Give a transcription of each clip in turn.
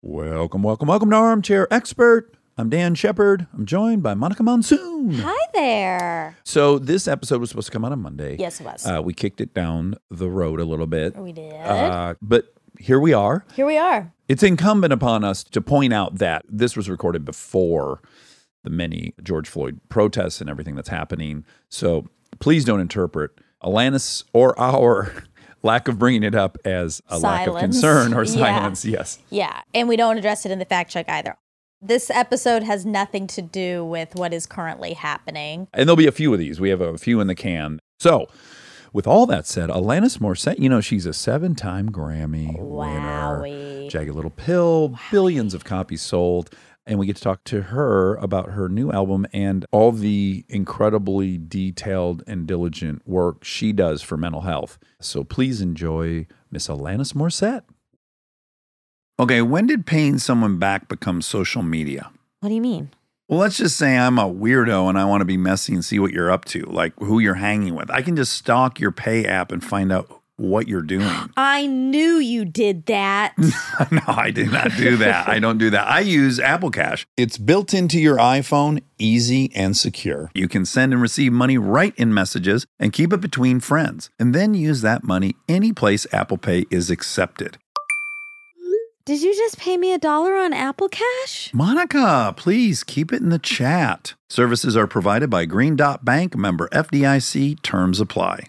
Welcome, welcome, welcome to Armchair Expert. I'm Dax Shepard. I'm joined by Monica Monsoon. Hi there. So this episode was supposed to come out on Monday. Yes, it was. Uh, we kicked it down the road a little bit. we did. Uh, but here we are. Here we are. It's incumbent upon us to point out that this was recorded before the many George Floyd protests and everything that's happening. So please don't interpret Alanis or our lack of bringing it up as a lack of concern or Yeah. silence. Yes. Yeah. And we don't address it in the fact check either. This episode has nothing to do with what is currently happening. And there'll be a few of these. We have a few in the can. So, with all that said, Alanis Morissette, you know, she's a seven time Grammy winner. Wowie. Jagged Little Pill, billions of copies sold. And we get to talk to her about her new album and all the incredibly detailed and diligent work she does for mental health. So please enjoy Miss Alanis Morissette. Okay, when did paying someone back become social media? What do you mean? Well, let's just say I'm a weirdo and I want to be messy and see what you're up to, like who you're hanging with. I can just stalk your pay app and find out what you're doing. I knew you did that. no, I did not do that. I don't do that. I use Apple Cash. It's built into your iPhone, easy and secure. You can send and receive money right in messages and keep it between friends, and then use that money any place Apple Pay is accepted. did you just pay me a dollar on Apple Cash? Monica, please keep it in the chat. Services are provided by Green Dot Bank, member FDIC, terms apply.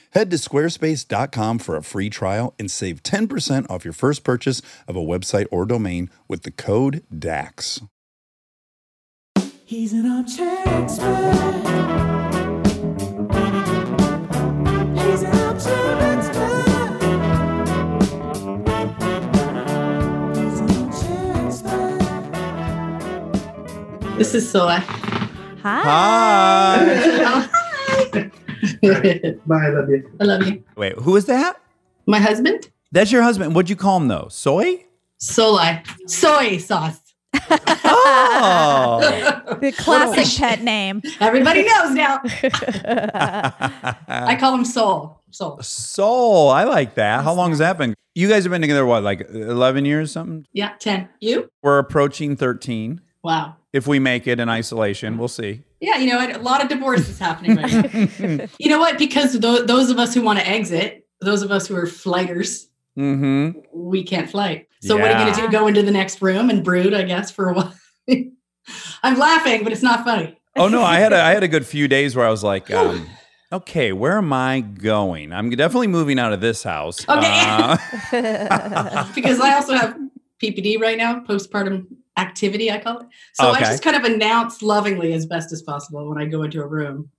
Head to squarespace.com for a free trial and save 10% off your first purchase of a website or domain with the code DAX. He's an armchair expert. He's an armchair expert. He's an armchair expert. This is Souleye. Hi. Hi. Bye, I love you. I love you. Wait, who is that? My husband, That's your husband. What'd you call him though? Soy? Souleye. Soy sauce. Oh. The classic pet name. Everybody knows now. I call him Soul. Soul. Soul. I like that. How long has that been? You guys have been together, what, like 11 years, something? Yeah, 10. You? We're approaching 13. Wow. If we make it in isolation, we'll see. Yeah, you know, a lot of divorces happening right now. you know what? Because tho- those of us who want to exit, those of us who are flighters, Mm-hmm. we can't flight. So what are you going to do? Go into the next room and brood, I guess, for a while. I'm laughing, but it's not funny. Oh no, I had a, I had a good few days where I was like, um, okay, where am I going? I'm definitely moving out of this house. Okay. Uh, because I also have PPD right now, postpartum activity, I call it. So I just kind of announce lovingly as best as possible when I go into a room.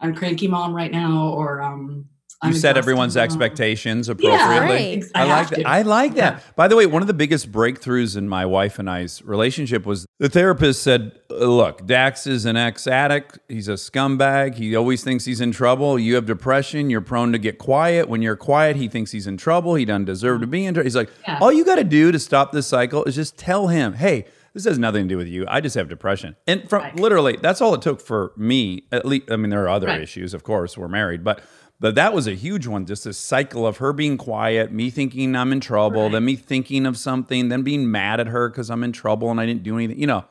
I'm cranky mom right now, or um, you I'm set everyone's mom. expectations Yeah, appropriately. right. I, I like that. I like that. Yeah. By the way, one of the biggest breakthroughs in my wife and I's relationship was the therapist said, "Look, Dax is an ex-addict. He's a scumbag. He always thinks he's in trouble. You have depression. You're prone to get quiet. When you're quiet, he thinks he's in trouble. He doesn't deserve to be in trouble." He's like, Yeah. "All you got to do to stop this cycle is just tell him, hey." This has nothing to do with you. I just have depression. And from Right. literally, that's all it took for me. At least, I mean, there are other Right. issues, of course. We're married, but but that was a huge one. Just this cycle of her being quiet, me thinking I'm in trouble, Right. then me thinking of something, then being mad at her because I'm in trouble and I didn't do anything. You know,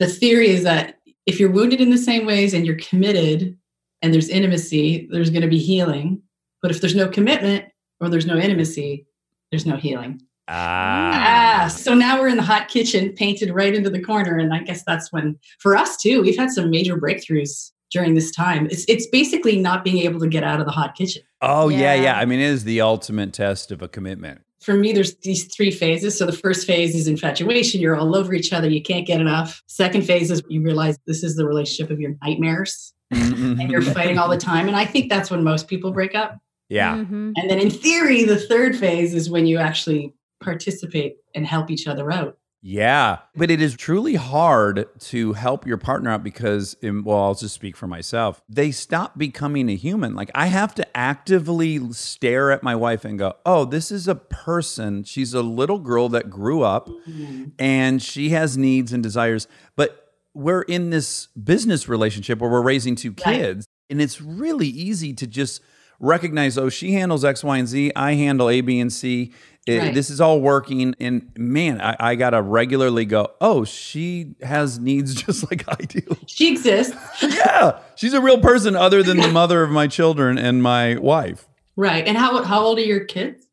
The theory is that if you're wounded in the same ways and you're committed and there's intimacy, there's going to be healing. But if there's no commitment or there's no intimacy, there's no healing. Ah, Ah, so now we're in the hot kitchen, painted right into the corner, and I guess that's when, for us too, we've had some major breakthroughs during this time. It's it's basically not being able to get out of the hot kitchen. oh yeah. Yeah. yeah, I mean, it is the ultimate test of a commitment. For me, there's these three phases. So the first phase is infatuation. You're all over each other. You can't get enough. Second phase is you realize this is the relationship of your nightmares and you're fighting all the time. And I think that's when most people break up. Yeah. Mhm. And then in theory, the third phase is when you actually participate and help each other out. Yeah, but it is truly hard to help your partner out because, well, I'll just speak for myself. They stop becoming a human. Like, I have to actively stare at my wife and go, oh, this is a person. She's a little girl that grew up mm-hmm. and she has needs and desires. But we're in this business relationship where we're raising two Right. kids, and it's really easy to just recognize, oh, she handles X, Y, and Z. I handle A, B, and C. It- Right. This is all working. And man, I, I got to regularly go, oh, she has needs just like I do. She exists. yeah. She's a real person other than the mother of my children and my wife. Right. And how, how old are your kids?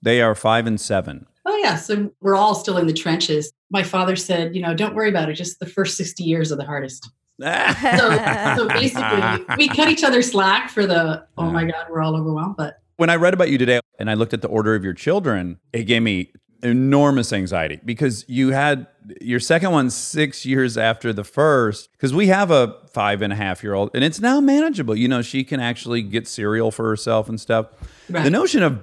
They are five and seven. Oh, yeah. So we're all still in the trenches. My father said, you know, don't worry about it. Just the first 60 years are the hardest. So, so basically, we cut each other slack for the, oh my God, we're all overwhelmed. But when I read about you today and I looked at the order of your children, it gave me enormous anxiety because you had your second one six years after the first. Because we have a five and a half year old and it's now manageable. You know, she can actually get cereal for herself and stuff. Right. The notion of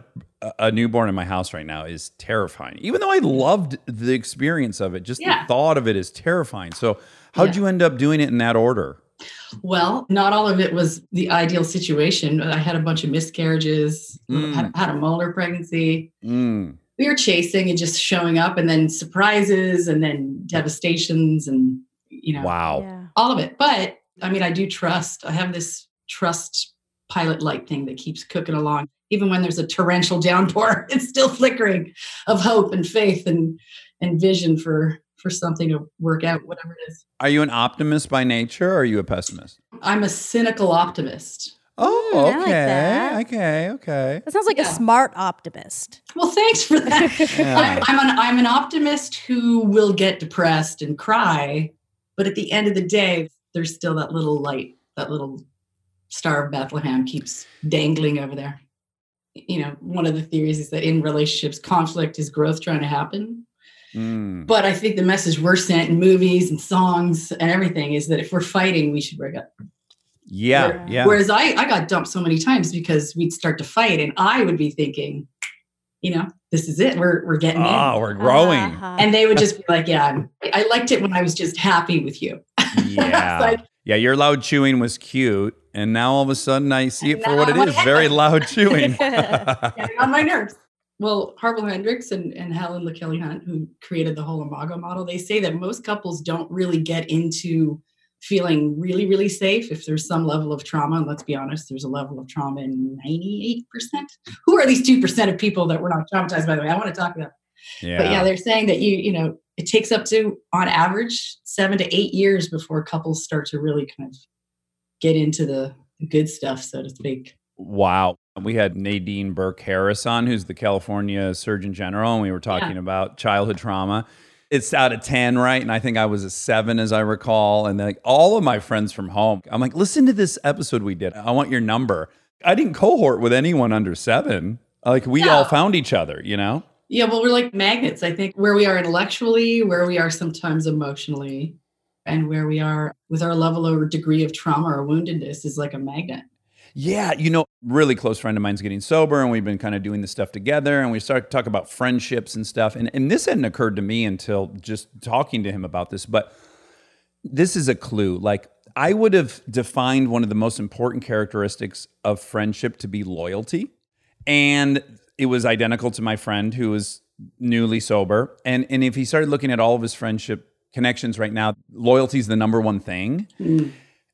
a- newborn in my house right now is terrifying. Even though I loved the experience of it, just Yeah. the thought of it is terrifying. So, how'd Yeah. you end up doing it in that order? Well, not all of it was the ideal situation. I had a bunch of miscarriages, Mm. had, had a molar pregnancy. Mm. We were chasing and just showing up, and then surprises, and then devastations, and you know, Wow. Yeah. all of it. But I mean, I do trust. I have this trust pilot light thing that keeps cooking along. Even when there's a torrential downpour, it's still flickering of hope and faith and and vision for for something to work out, whatever it is. Are you an optimist by nature or are you a pessimist? I'm a cynical optimist. Oh, Mm, I like okay. Okay, okay. That sounds like a smart optimist. Well, thanks for that. Yeah. I'm, I'm an I'm an optimist who will get depressed and cry, but at the end of the day, there's still that little light, that little star of Bethlehem keeps dangling over there. You know, one of the theories is that in relationships, conflict is growth trying to happen. Mm. But I think the message we're sent in movies and songs and everything is that if we're fighting, we should break up. Yeah, yeah. Whereas I, I got dumped so many times because we'd start to fight and I would be thinking, you know, this is it. We're we're getting in. Oh, we're growing. Uh-huh. And they would just be like, yeah, I'm, I liked it when I was just happy with you. Yeah. like, yeah, your loud chewing was cute. And now all of a sudden I see it for what it is. Very loud chewing. getting on my nerves. Well, Harville Hendrix and, and Helen LaKelly Hunt, who created the whole Imago model, they say that most couples don't really get into feeling really, really safe if there's some level of trauma. And let's be honest, there's a level of trauma in 98%. Who are these 2% of people that were not traumatized, by the way? I want to talk about. yeah. But yeah, they're saying that you, you know, it takes up to, on average, seven to eight years before couples start to really kind of get into the good stuff, so to speak. Wow. Um, we had Nadine Burke Harris on, who's the California Surgeon General, and we were talking about childhood trauma. It's out of 10, right? And I think I was a seven, as I recall. And like all of my friends from home, I'm like, listen to this episode we did. I want your number. I didn't cohort with anyone under seven. Like we all found each other, you know? Yeah, well, we're like magnets. I think where we are intellectually, where we are sometimes emotionally, and where we are with our level or degree of trauma or woundedness is like a magnet. Yeah, you know, really close friend of mine's getting sober, and we've been kind of doing this stuff together, and we started to talk about friendships and stuff. And and this hadn't occurred to me until just talking to him about this, but this is a clue. Like I would have defined one of the most important characteristics of friendship to be loyalty. And it was identical to my friend who was newly sober. And and if he started looking at all of his friendship connections right now, loyalty is the number one thing. Mm.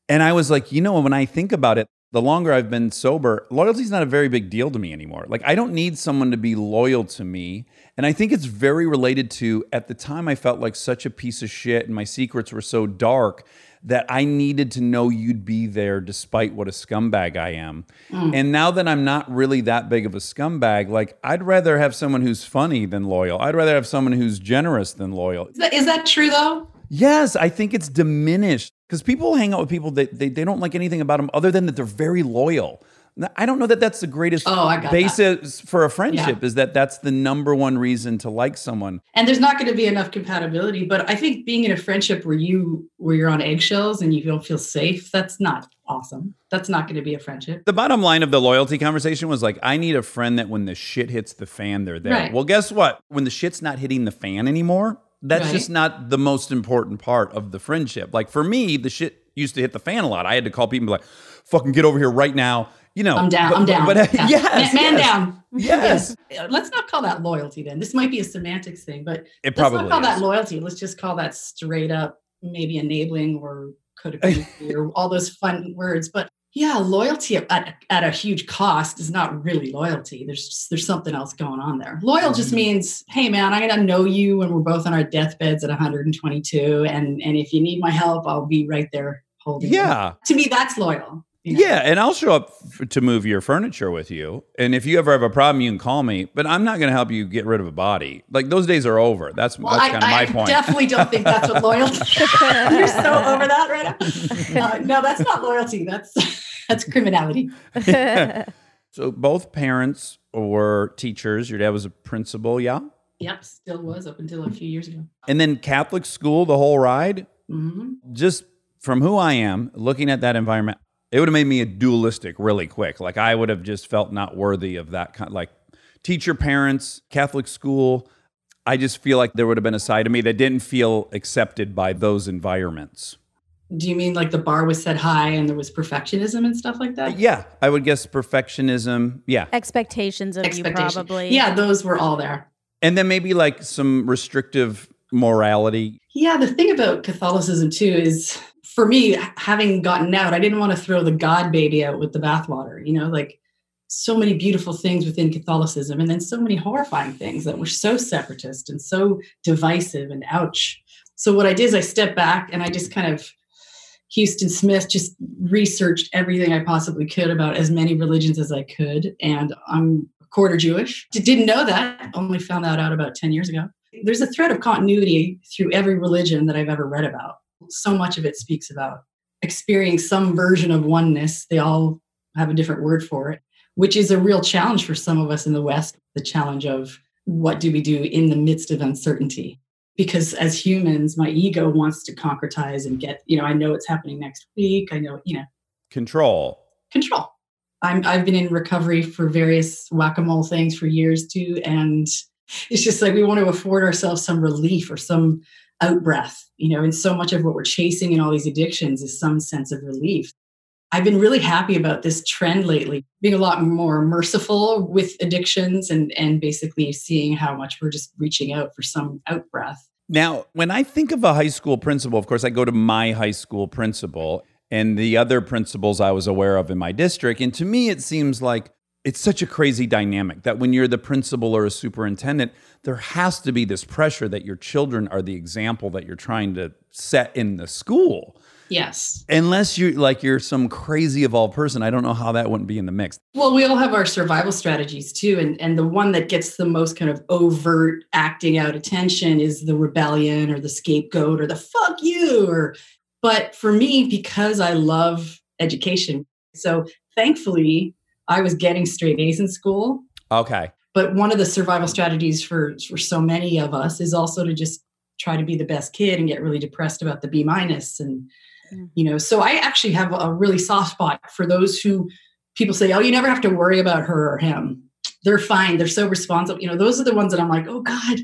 And I was like, you know, when I think about it, the longer I've been sober, loyalty is not a very big deal to me anymore. Like, I don't need someone to be loyal to me. And I think it's very related to at the time I felt like such a piece of shit and my secrets were so dark that I needed to know you'd be there despite what a scumbag I am. Mm. And now that I'm not really that big of a scumbag, like, I'd rather have someone who's funny than loyal. I'd rather have someone who's generous than loyal. Is that, is that true though? Yes, I think it's diminished because people hang out with people that they, they don't like anything about them other than that they're very loyal. I don't know that that's the greatest Oh, got that. basis for a friendship is that that's the number one reason to like someone. and there's not going to be enough compatibility but i think being in a friendship where you where you're on eggshells and you don't feel safe that's not awesome that's not going to be a friendship The bottom line of the loyalty conversation was like, I need a friend that when the shit hits the fan, they're there. Right. Well, guess what? When the shit's not hitting the fan anymore, that's Right. just not the most important part of the friendship. Like for me, the shit used to hit the fan a lot. I had to call people and be like, fucking get over here right now. You know, i'm down but- i'm down But, but Yeah. yes, man, man yes, down Yes. Let's not call that loyalty then this might be a semantics thing but It let's probably not call is. that loyalty let's just call that straight up maybe enabling or codependency or all those fun words but yeah loyalty at, at a huge cost is not really loyalty there's just, there's something else going on there loyal just Mhm. means hey man i'm gonna know you when we're both on our deathbeds at 122 and and if you need my help i'll be right there holding you. Yeah. to me that's loyal you? Yeah, and I'll show up f- to move your furniture with you. And if you ever have a problem, you can call me. But I'm not going to help you get rid of a body. Like those days are over. That's Well, that's kind of my I point. definitely don't think that's what loyalty. You're so over that right now. Uh, no, that's not loyalty. That's that's criminality. so both parents were teachers. Your dad was a principal, yeah. Yep, still was up until a few years ago. And then Catholic school the whole ride. hmm Just from who I am, looking at that environment, it would have made me a dualistic really quick. Like I would have just felt not worthy of that kind. Like teacher, parents, Catholic school. I just feel like there would have been a side of me that didn't feel accepted by those environments. Do you mean like the bar was set high and there was perfectionism and stuff like that? Yeah, I would guess perfectionism. Yeah. Expectations of you probably. Yeah, those were all there. And then maybe like some restrictive morality. Yeah, the thing about Catholicism too is for me, having gotten out, I didn't want to throw the God baby out with the bathwater, you know, like so many beautiful things within Catholicism and then so many horrifying things that were so separatist and so divisive and ouch. So what I did is I stepped back and I just kind of Huston Smith just researched everything I possibly could about as many religions as I could. And I'm quarter Jewish. Didn't know that, only found that out about 10 years ago. There's a thread of continuity through every religion that I've ever read about. So much of it speaks about experiencing some version of oneness. They all have a different word for it, which is a real challenge for some of us in the West the challenge of what do we do in the midst of uncertainty? Because as humans, my ego wants to concretize and get, you know, I know it's happening next week. I know, you know, Control. control. I'm, I've been in recovery for various whack a mole things for years too. And it's just like we want to afford ourselves some relief or some out breath, you know, and so much of what we're chasing in all these addictions is some sense of relief. I've been really happy about this trend lately, being a lot more merciful with addictions and, and basically seeing how much we're just reaching out for some out breath. Now, when I think of a high school principal, of course, I go to my high school principal and the other principals I was aware of in my district. And to me, it seems like it's such a crazy dynamic that when you're the principal or a superintendent, there has to be this pressure that your children are the example that you're trying to set in the school. Yes. Unless you like you're some crazy evolved person, I don't know how that wouldn't be in the mix. Well, we all have our survival strategies too. And, and the one that gets the most kind of overt acting out attention is the rebellion or the scapegoat or the fuck you. Or, but for me, because I love education, so thankfully I was getting straight A's in school. Okay. But one of the survival strategies for, for so many of us is also to just try to be the best kid and get really depressed about the B minus and Mm. you know so i actually have a really soft spot for those who people say oh you never have to worry about her or him. They're fine. They're so responsible. You know those are the ones that i'm like oh god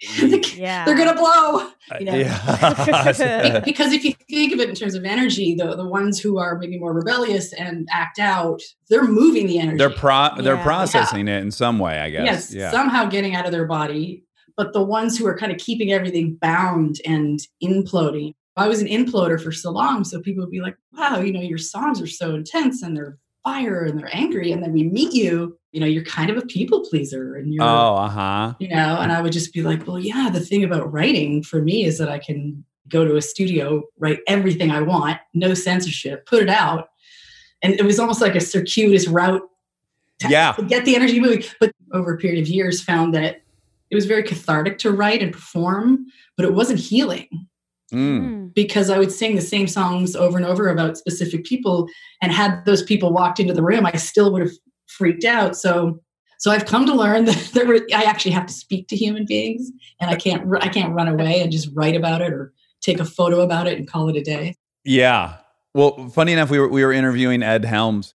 Yeah. they're gonna blow You know. Uh, Yeah. Because if you think of it in terms of energy the, the ones who are maybe more rebellious and act out they're moving the energy they're pro- they're Yeah. processing it in some way, I guess. yes yeah. somehow getting out of their body but the ones who are kind of keeping everything bound and imploding i was an imploder for so long so people would be like wow you know your songs are so intense and they're fire and they're angry and then we meet you you know you're kind of a people pleaser and you're oh, uh-huh. you know and i would just be like well yeah the thing about writing for me is that i can go to a studio write everything i want no censorship put it out and it was almost like a circuitous route to Yeah. to get the energy moving but over a period of years found that it was very cathartic to write and perform but it wasn't healing Mm. because I would sing the same songs over and over about specific people. And had those people walked into the room, I still would have freaked out. So, so I've come to learn that there were, I actually have to speak to human beings, and I can't I can't run away and just write about it or take a photo about it and call it a day. Yeah. Well, funny enough, we were we were interviewing Ed Helms.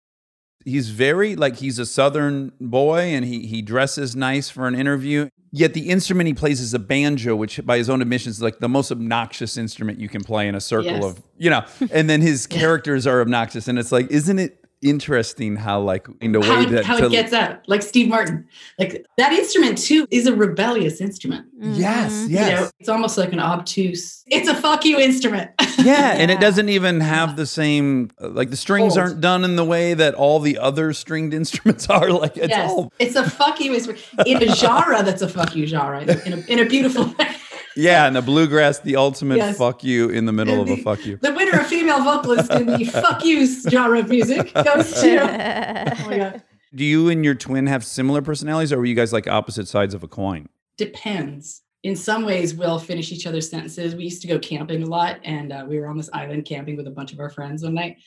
He's very like he's a southern boy and he he dresses nice for an interview. Yet the instrument he plays is a banjo, which by his own admission is like the most obnoxious instrument you can play in a circle Yes. of, you know, and then his characters are obnoxious. And it's like, isn't it interesting how like in the way How, it- that how it gets out, like Steve Martin, like that instrument too is a rebellious instrument. Yes, Mhm. yes. You know, it's almost like an obtuse. It's a fuck you instrument. Yeah, and it doesn't even have the same like the strings Folds. aren't done in the way that all the other stringed instruments are. Like it's yes, all it's a fuck you instrument in a genre that's a fuck you genre in a, in a beautiful way. Yeah, and the bluegrass, the ultimate Yes. fuck you in the middle of a fuck you. The winner of female vocalist in the fuck you genre of music goes to. Oh my god. Do you and your twin have similar personalities, or were you guys like opposite sides of a coin? Depends. In some ways, we'll finish each other's sentences. We used to go camping a lot, and uh, we were on this island camping with a bunch of our friends one night,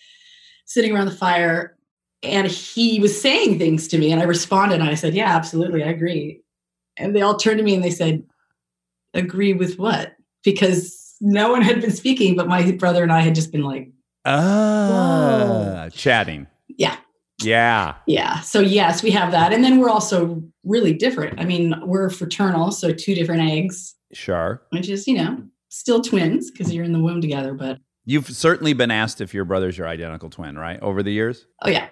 sitting around the fire, and he was saying things to me, and I responded, and I said, "Yeah, absolutely, I agree." And they all turned to me and they said, "Agree with what?" Because no one had been speaking, but my brother and I had just been like, Ah, chatting. Yeah. Yeah. Yeah. So yes, we have that. And then we're also really different. I mean, we're fraternal, so two different eggs, Sure. which is, you know, still twins because you're in the womb together, but You've certainly been asked if your brother's your identical twin, right? Over the years. oh yeah.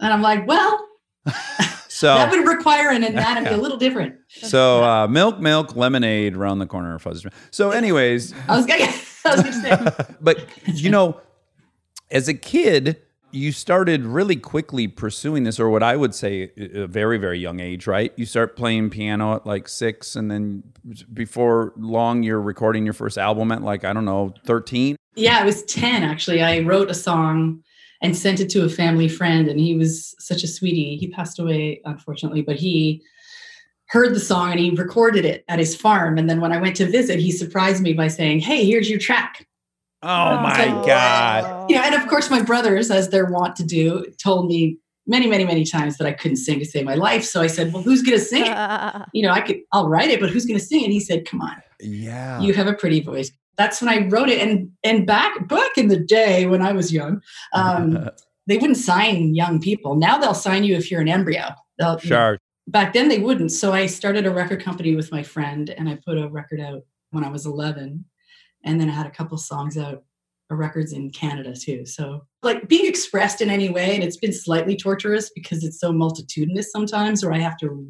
And I'm like, well, So that would require an anatomy a little different. so uh, milk, milk, lemonade around the corner of Fuzz. So, anyways, I was gonna, I was gonna say, but you know, as a kid, you started really quickly pursuing this, or what I would say a very, very young age, right? You start playing piano at like six, and then before long, you're recording your first album at like, I don't know, 13. yeah, it was 10 actually. I wrote a song and sent it to a family friend, and he was such a sweetie. He passed away, unfortunately, but he heard the song and he recorded it at his farm. And then when I went to visit, he surprised me by saying, Hey, here's your track. Oh, oh my Oh. God. You know, and of course, my brothers, as they're wont to do, told me many, many, many times that I couldn't sing to save my life. So I said, Well, who's going to sing it? You know, I could, I'll write it, but who's going to sing it? And he said, Come on, Yeah. you have a pretty voice. That's when I wrote it. And and back back in the day when I was young, um, they wouldn't sign young people. Now they'll sign you if you're an embryo. They'll, sure. Back then they wouldn't. So I started a record company with my friend, and I put a record out when I was 11, and then I had a couple songs out, uh, records in Canada too. So like being expressed in any way, and it's been slightly torturous because it's so multitudinous sometimes, or I have to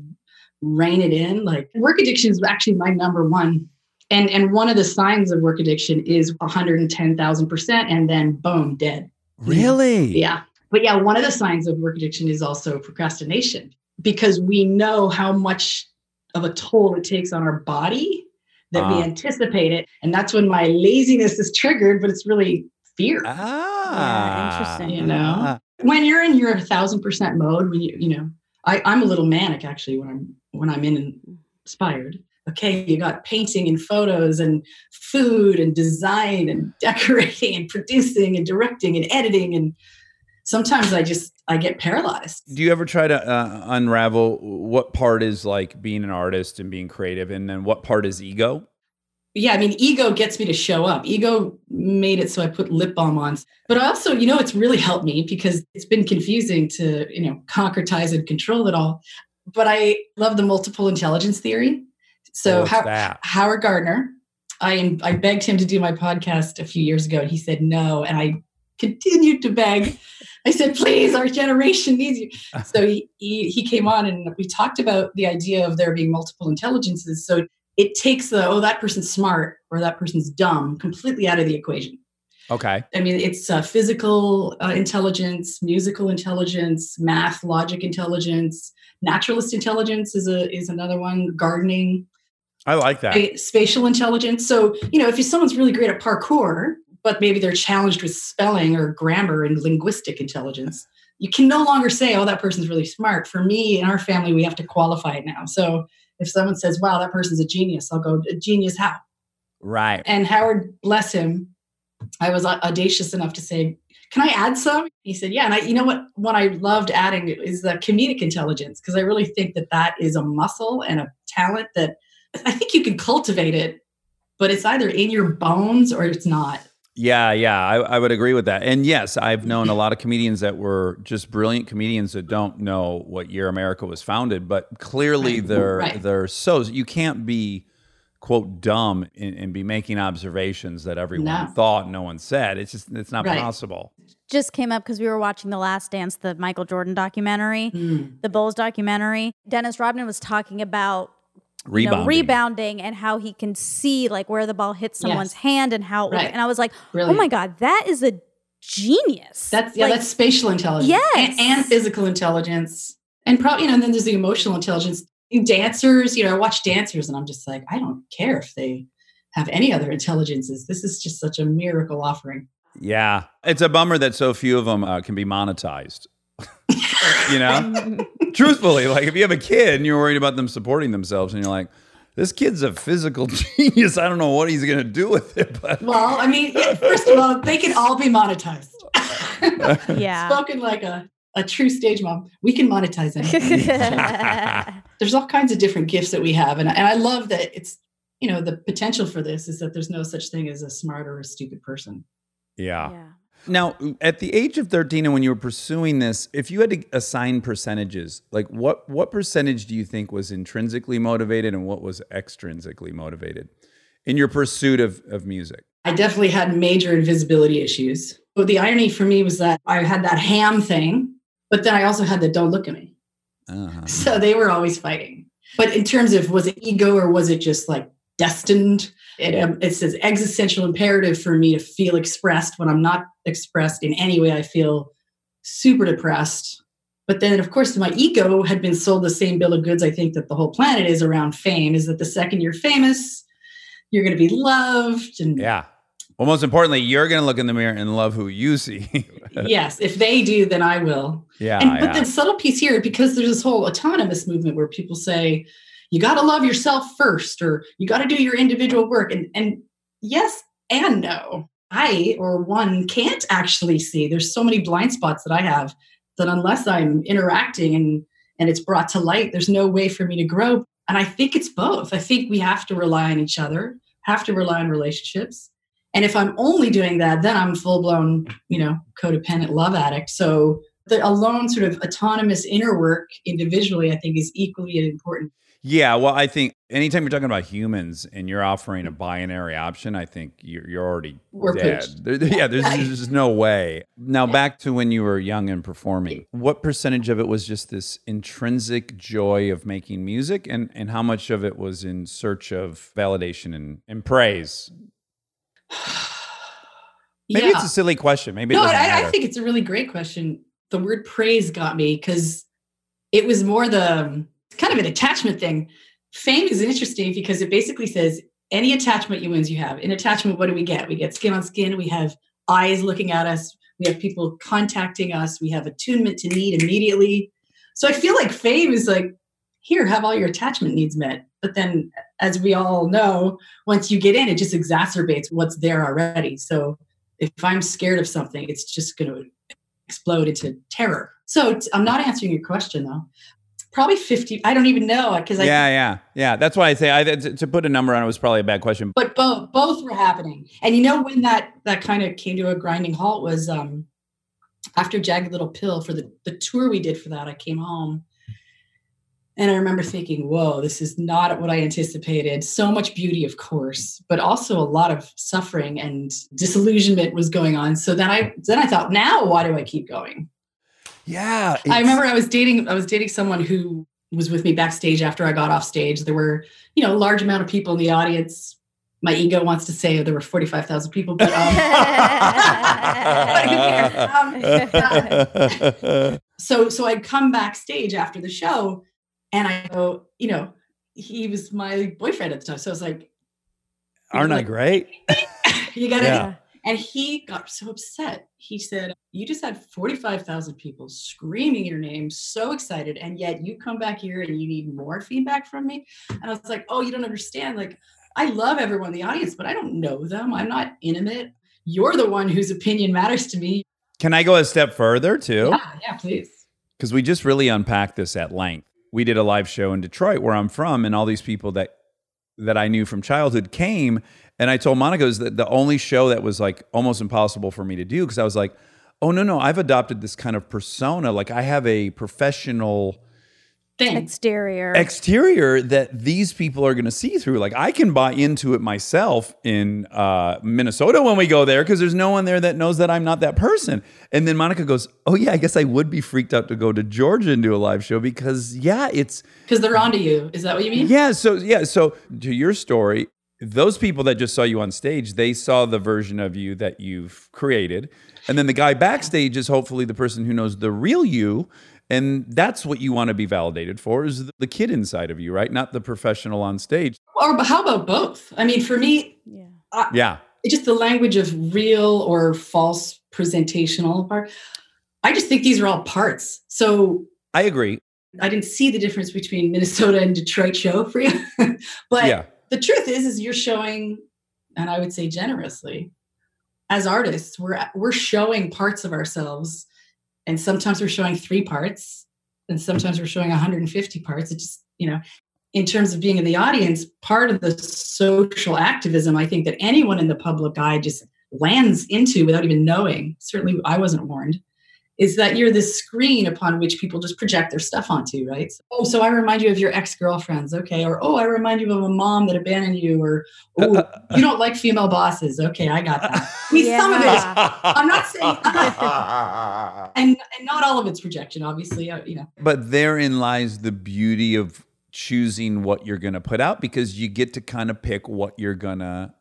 rein it in. Like work addiction is actually my number one. And, and one of the signs of work addiction is 110,000%, and then boom, dead. Really? Yeah. But yeah, one of the signs of work addiction is also procrastination because we know how much of a toll it takes on our body that we Ah. anticipate it. And that's when my laziness is triggered, but it's really fear. Ah. interesting. You know? Ah. When you're in your thousand percent mode, when you, you know, I, I'm a little manic actually when I'm when I'm in inspired. Okay, you got painting and photos and food and design and decorating and producing and directing and editing and sometimes I just I get paralyzed. Do you ever try to uh, unravel what part is like being an artist and being creative, and then what part is ego? Yeah, I mean, ego gets me to show up. Ego made it so I put lip balm on. But also, you know, it's really helped me because it's been confusing to, you know, concretize and control it all. But I love the multiple intelligence theory. So What's how, that? Howard Gardner, I I begged him to do my podcast a few years ago, and he said no, and I continued to beg. I said, please, our generation needs you. So he, he he came on, and we talked about the idea of there being multiple intelligences. So it takes the oh that person's smart or that person's dumb completely out of the equation. Okay. I mean, it's uh, physical uh, intelligence, musical intelligence, math, logic intelligence, naturalist intelligence is a is another one. Gardening, I like that. Spa- spatial intelligence. So, you know, if someone's really great at parkour, but maybe they're challenged with spelling or grammar and linguistic intelligence, you can no longer say, oh, that person's really smart. For me in our family, we have to qualify it now. So if someone says, wow, that person's a genius, I'll go, a genius how? Right. And Howard, bless him, I was audacious enough to say, "Can I add some?" He said, "Yeah." And I, you know what? What I loved adding is the comedic intelligence because I really think that that is a muscle and a talent that I think you can cultivate it, but it's either in your bones or it's not. Yeah, yeah, I, I would agree with that. And yes, I've known a lot of comedians that were just brilliant comedians that don't know what year America was founded, but clearly Right, they're right. they're so you can't be quote dumb and, and be making observations that everyone No. thought no one said. It's just it's not Right. possible. Just came up because we were watching The Last Dance, the Michael Jordan documentary, Mm. the Bulls documentary. Dennis Rodman was talking about you know, Rebounding. rebounding and how he can see like where the ball hits someone's Yes. hand and how. Right. And I was like, Brilliant. oh my god, that is a genius. That's yeah, Like, that's spatial intelligence. Yes. And, and physical intelligence. And probably, you know, and then there's the emotional intelligence. Dancers, you know, I watch dancers and I'm just like, I don't care if they have any other intelligences. This is just such a miracle offering. Yeah, it's a bummer that so few of them uh, can be monetized. you know, truthfully, like if you have a kid and you're worried about them supporting themselves, and you're like, this kid's a physical genius. I don't know what he's gonna do with it, but Well, I mean, first of all, they can all be monetized. Yeah. Spoken like a, a true stage mom. We can monetize them. There's all kinds of different gifts that we have. And, and I love that it's, you know, the potential for this is that there's no such thing as a smart or a stupid person. yeah. yeah. Now, at the age of 13 and when you were pursuing this, if you had to assign percentages, like what what percentage do you think was intrinsically motivated and what was extrinsically motivated in your pursuit of, of music? I definitely had major invisibility issues. But the irony for me was that I had that ham thing, but then I also had the don't look at me. Uh-huh. So they were always fighting. But in terms of was it ego or was it just like destined? It, um, it's an existential imperative for me to feel expressed. When I'm not expressed in any way, I feel super depressed. But then, of course, my ego had been sold the same bill of goods. I think that the whole planet is around fame. Is that the second you're famous, you're going to be loved, and Yeah. Well, most importantly, you're going to look in the mirror and love who you see. yes, if they do, then I will. yeah. and, but yeah. the subtle piece here, because there's this whole autonomous movement where people say, you got to love yourself first, or you got to do your individual work. And, and yes and no. I, or one, can't actually see. There's so many blind spots that I have that unless I'm interacting and, and it's brought to light, there's no way for me to grow. And I think it's both. I think we have to rely on each other, have to rely on relationships. And if I'm only doing that, then I'm full blown, you know, codependent love addict. So the alone sort of autonomous inner work individually, I think is equally important. Yeah, well, I think anytime you're talking about humans and you're offering a binary option, I think you're, you're already We're dead. There- yeah, there's, there's just no way. Now, back to when you were young and performing, what percentage of it was just this intrinsic joy of making music, and, and how much of it was in search of validation and, and praise? Maybe yeah. it's a silly question. Maybe no, I. I think it's a really great question. The word praise got me because it was more the um, kind of an attachment thing. Fame is interesting because it basically says any attachment you wins, you have. In attachment, what do we get? We get skin on skin. We have eyes looking at us. We have people contacting us. We have attunement to need immediately. So I feel like fame is like, here, have all your attachment needs met. But then, as we all know, once you get in, it just exacerbates what's there already. So if I'm scared of something, it's just going to explode into terror. So t- I'm not answering your question though. Probably 50. I don't even know because I. yeah, yeah, yeah. That's why I say I, to, to put a number on it was probably a bad question. But both both were happening, and you know when that that kind of came to a grinding halt was um after Jagged Little Pill for the the tour we did for that. I came home. And I remember thinking, whoa, this is not what I anticipated. So much beauty, of course, but also a lot of suffering and disillusionment was going on. So then I then I thought, now why do I keep going? Yeah, I remember I was dating I was dating someone who was with me backstage after I got off stage. There were, you know, a large amount of people in the audience. My ego wants to say there were 45,000 people, but um, Um, so so I'd come backstage after the show and I go, you know, he was my boyfriend at the time. So I was like, Aren't I great? you got it. Yeah. and he got so upset. He said, You just had 45,000 people screaming your name, so excited, and yet you come back here and you need more feedback from me. And I was like, Oh, you don't understand. Like, I love everyone in the audience, but I don't know them. I'm not intimate. You're the one whose opinion matters to me. Can I go a step further too? Yeah, yeah, please. because we just really unpacked this at length. We did a live show in Detroit where I'm from, and all these people that that I knew from childhood came, and I told Monica it was the, the only show that was like almost impossible for me to do because I was like, oh no no, I've adopted this kind of persona, like I have a professional Thing. Exterior. exterior that these people are going to see through. Like I can buy into it myself in uh, Minnesota when we go there because there's no one there that knows that I'm not that person. And then Monica goes, "Oh yeah, I guess I would be freaked out to go to Georgia and do a live show because yeah, it's Because they're onto you. Is that what you mean? yeah." So yeah, so to your story, those people that just saw you on stage, they saw the version of you that you've created, and then the guy backstage is hopefully the person who knows the real you. And that's what you want to be validated for is the kid inside of you, right? Not the professional on stage. Or how about both? I mean, for me, yeah. Yeah. it's just the language of real or false presentational part. I just think these are all parts. So I agree. I didn't see the difference between Minnesota and Detroit show for you. but yeah. the truth is, is you're showing, and I would say generously, as artists, we're we're showing parts of ourselves, and sometimes we're showing three parts, and sometimes we're showing 150 parts. It just, you know, in terms of being in the audience, part of the social activism, I think that anyone in the public eye just lands into without even knowing. Certainly, I wasn't warned. Is that you're this screen upon which people just project their stuff onto, right? So, oh, so I remind you of your ex girlfriends, okay? Or oh, I remind you of a mom that abandoned you, or oh, you don't like female bosses, okay? I got that. I mean, some of it I'm not saying, and and not all of it's projection, obviously. uh, You know, but therein lies the beauty of choosing what you're going to put out because you get to kind of pick what you're going to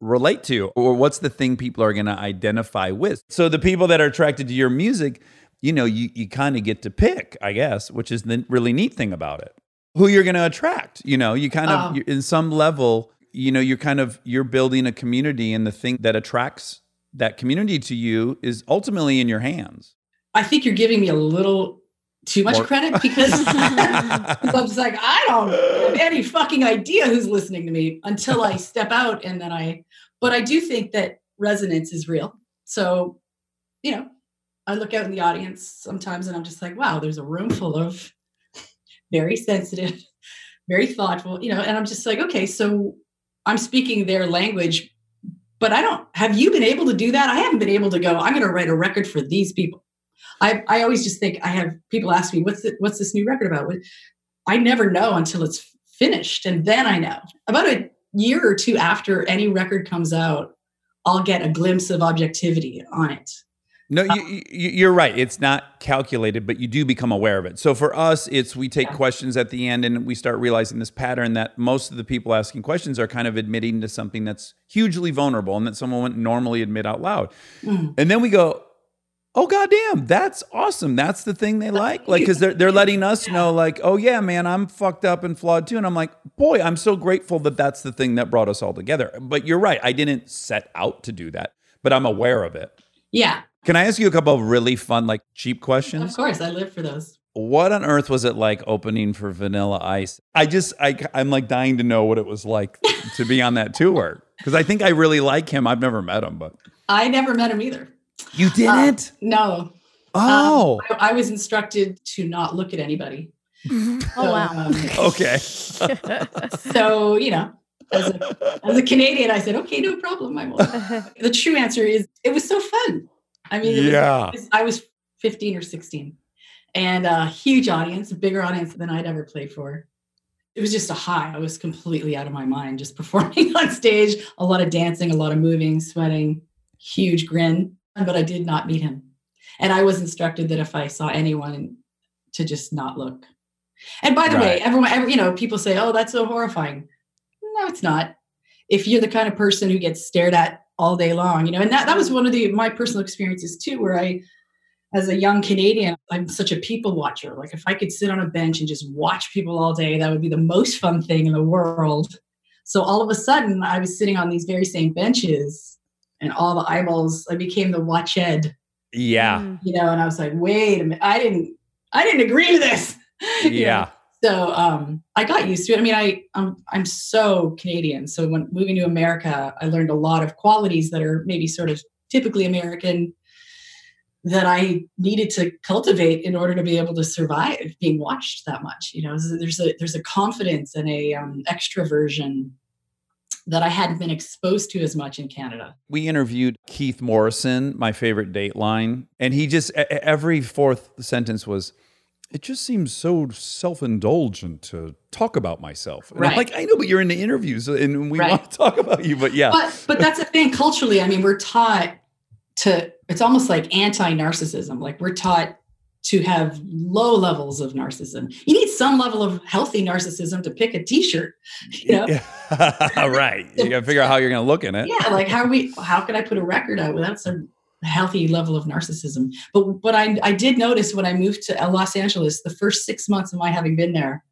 relate to or what's the thing people are going to identify with. So the people that are attracted to your music, you know, you, you kind of get to pick, I guess, which is the really neat thing about it. Who you're going to attract, you know, you kind of Oh. in some level, you know, you're kind of you're building a community and the thing that attracts that community to you is ultimately in your hands. I think you're giving me a little too much More- credit because I was like, I don't have any fucking idea who's listening to me until I step out and then I, but I do think that resonance is real. So, you know, I look out in the audience sometimes and I'm just like, wow, there's a room full of very sensitive, very thoughtful, you know, and I'm just like, okay, so I'm speaking their language, but I don't, have you been able to do that? I haven't been able to go, I'm going to write a record for these people. I, I always just think I have people ask me, what's the, what's this new record about? I never know until it's finished. And then I know about a year or two after any record comes out, I'll get a glimpse of objectivity on it. No, you, you, you're right. It's not calculated, but you do become aware of it. So for us, it's we take Yeah. questions at the end and we start realizing this pattern that most of the people asking questions are kind of admitting to something that's hugely vulnerable and that someone wouldn't normally admit out loud. Mm. And then we go, oh goddamn, that's awesome. That's the thing they like. Like, because they're they're letting us know, like, oh yeah, man, I'm fucked up and flawed too. And I'm like, boy, I'm so grateful that that's the thing that brought us all together. But you're right, I didn't set out to do that, but I'm aware of it. Yeah, Can I ask you a couple of really fun, like cheap questions of course. I live for those. What on earth was it like opening for Vanilla Ice? I just, I, I'm like dying to know what it was like to be on that tour because I think I really like him. I've never met him, but I never met him either. You didn't. Uh, no, oh, um, I, I was instructed to not look at anybody. Mm-hmm. Oh So, wow. um, okay. so you know, as a, as a Canadian, I said, okay, no problem. I will. the true answer is it was so fun. I mean, Yeah. was- I was 15 or 16 and a huge audience, a bigger audience than I'd ever played for. It was just a high. I was completely out of my mind just performing on stage, a lot of dancing, a lot of moving, sweating, huge grin. But I did not meet him. And I was instructed that if I saw anyone to just not look. And by the way, everyone, every, you know, people say, oh, that's so horrifying. No, it's not. If you're the kind of person who gets stared at all day long, you know, and that, that was one of the my personal experiences too, where I, as a young Canadian, I'm such a people watcher. Like if I could sit on a bench and just watch people all day, that would be the most fun thing in the world. So all of a sudden, I was sitting on these very same benches, and all the eyeballs. I became the watched, Yeah. Mm. you know, and I was like, wait a minute, I didn't, I didn't agree to this. Yeah. So um, I got used to it. I mean, I I'm, I'm so Canadian. So when moving to America, I learned a lot of qualities that are maybe sort of typically American that I needed to cultivate in order to be able to survive being watched that much. You know, there's a there's a confidence and a um, extroversion that I hadn't been exposed to as much in Canada. We interviewed Keith Morrison, my favorite Dateline, and he just every fourth sentence was, "It just seems so self-indulgent to talk about myself." And I'm like, I know, but you're in the interviews, and we Right. want to talk about you. But yeah, But but that's the thing culturally. I mean, we're taught to. It's almost like anti-narcissism. Like we're taught to have low levels of narcissism. You need some level of healthy narcissism to pick a T-shirt. You know? Yeah. right. You got to figure out how you're going to look in it. yeah like how are we how could i put a record out without some healthy level of narcissism but but i i did notice when i moved to los angeles the first six months of my having been there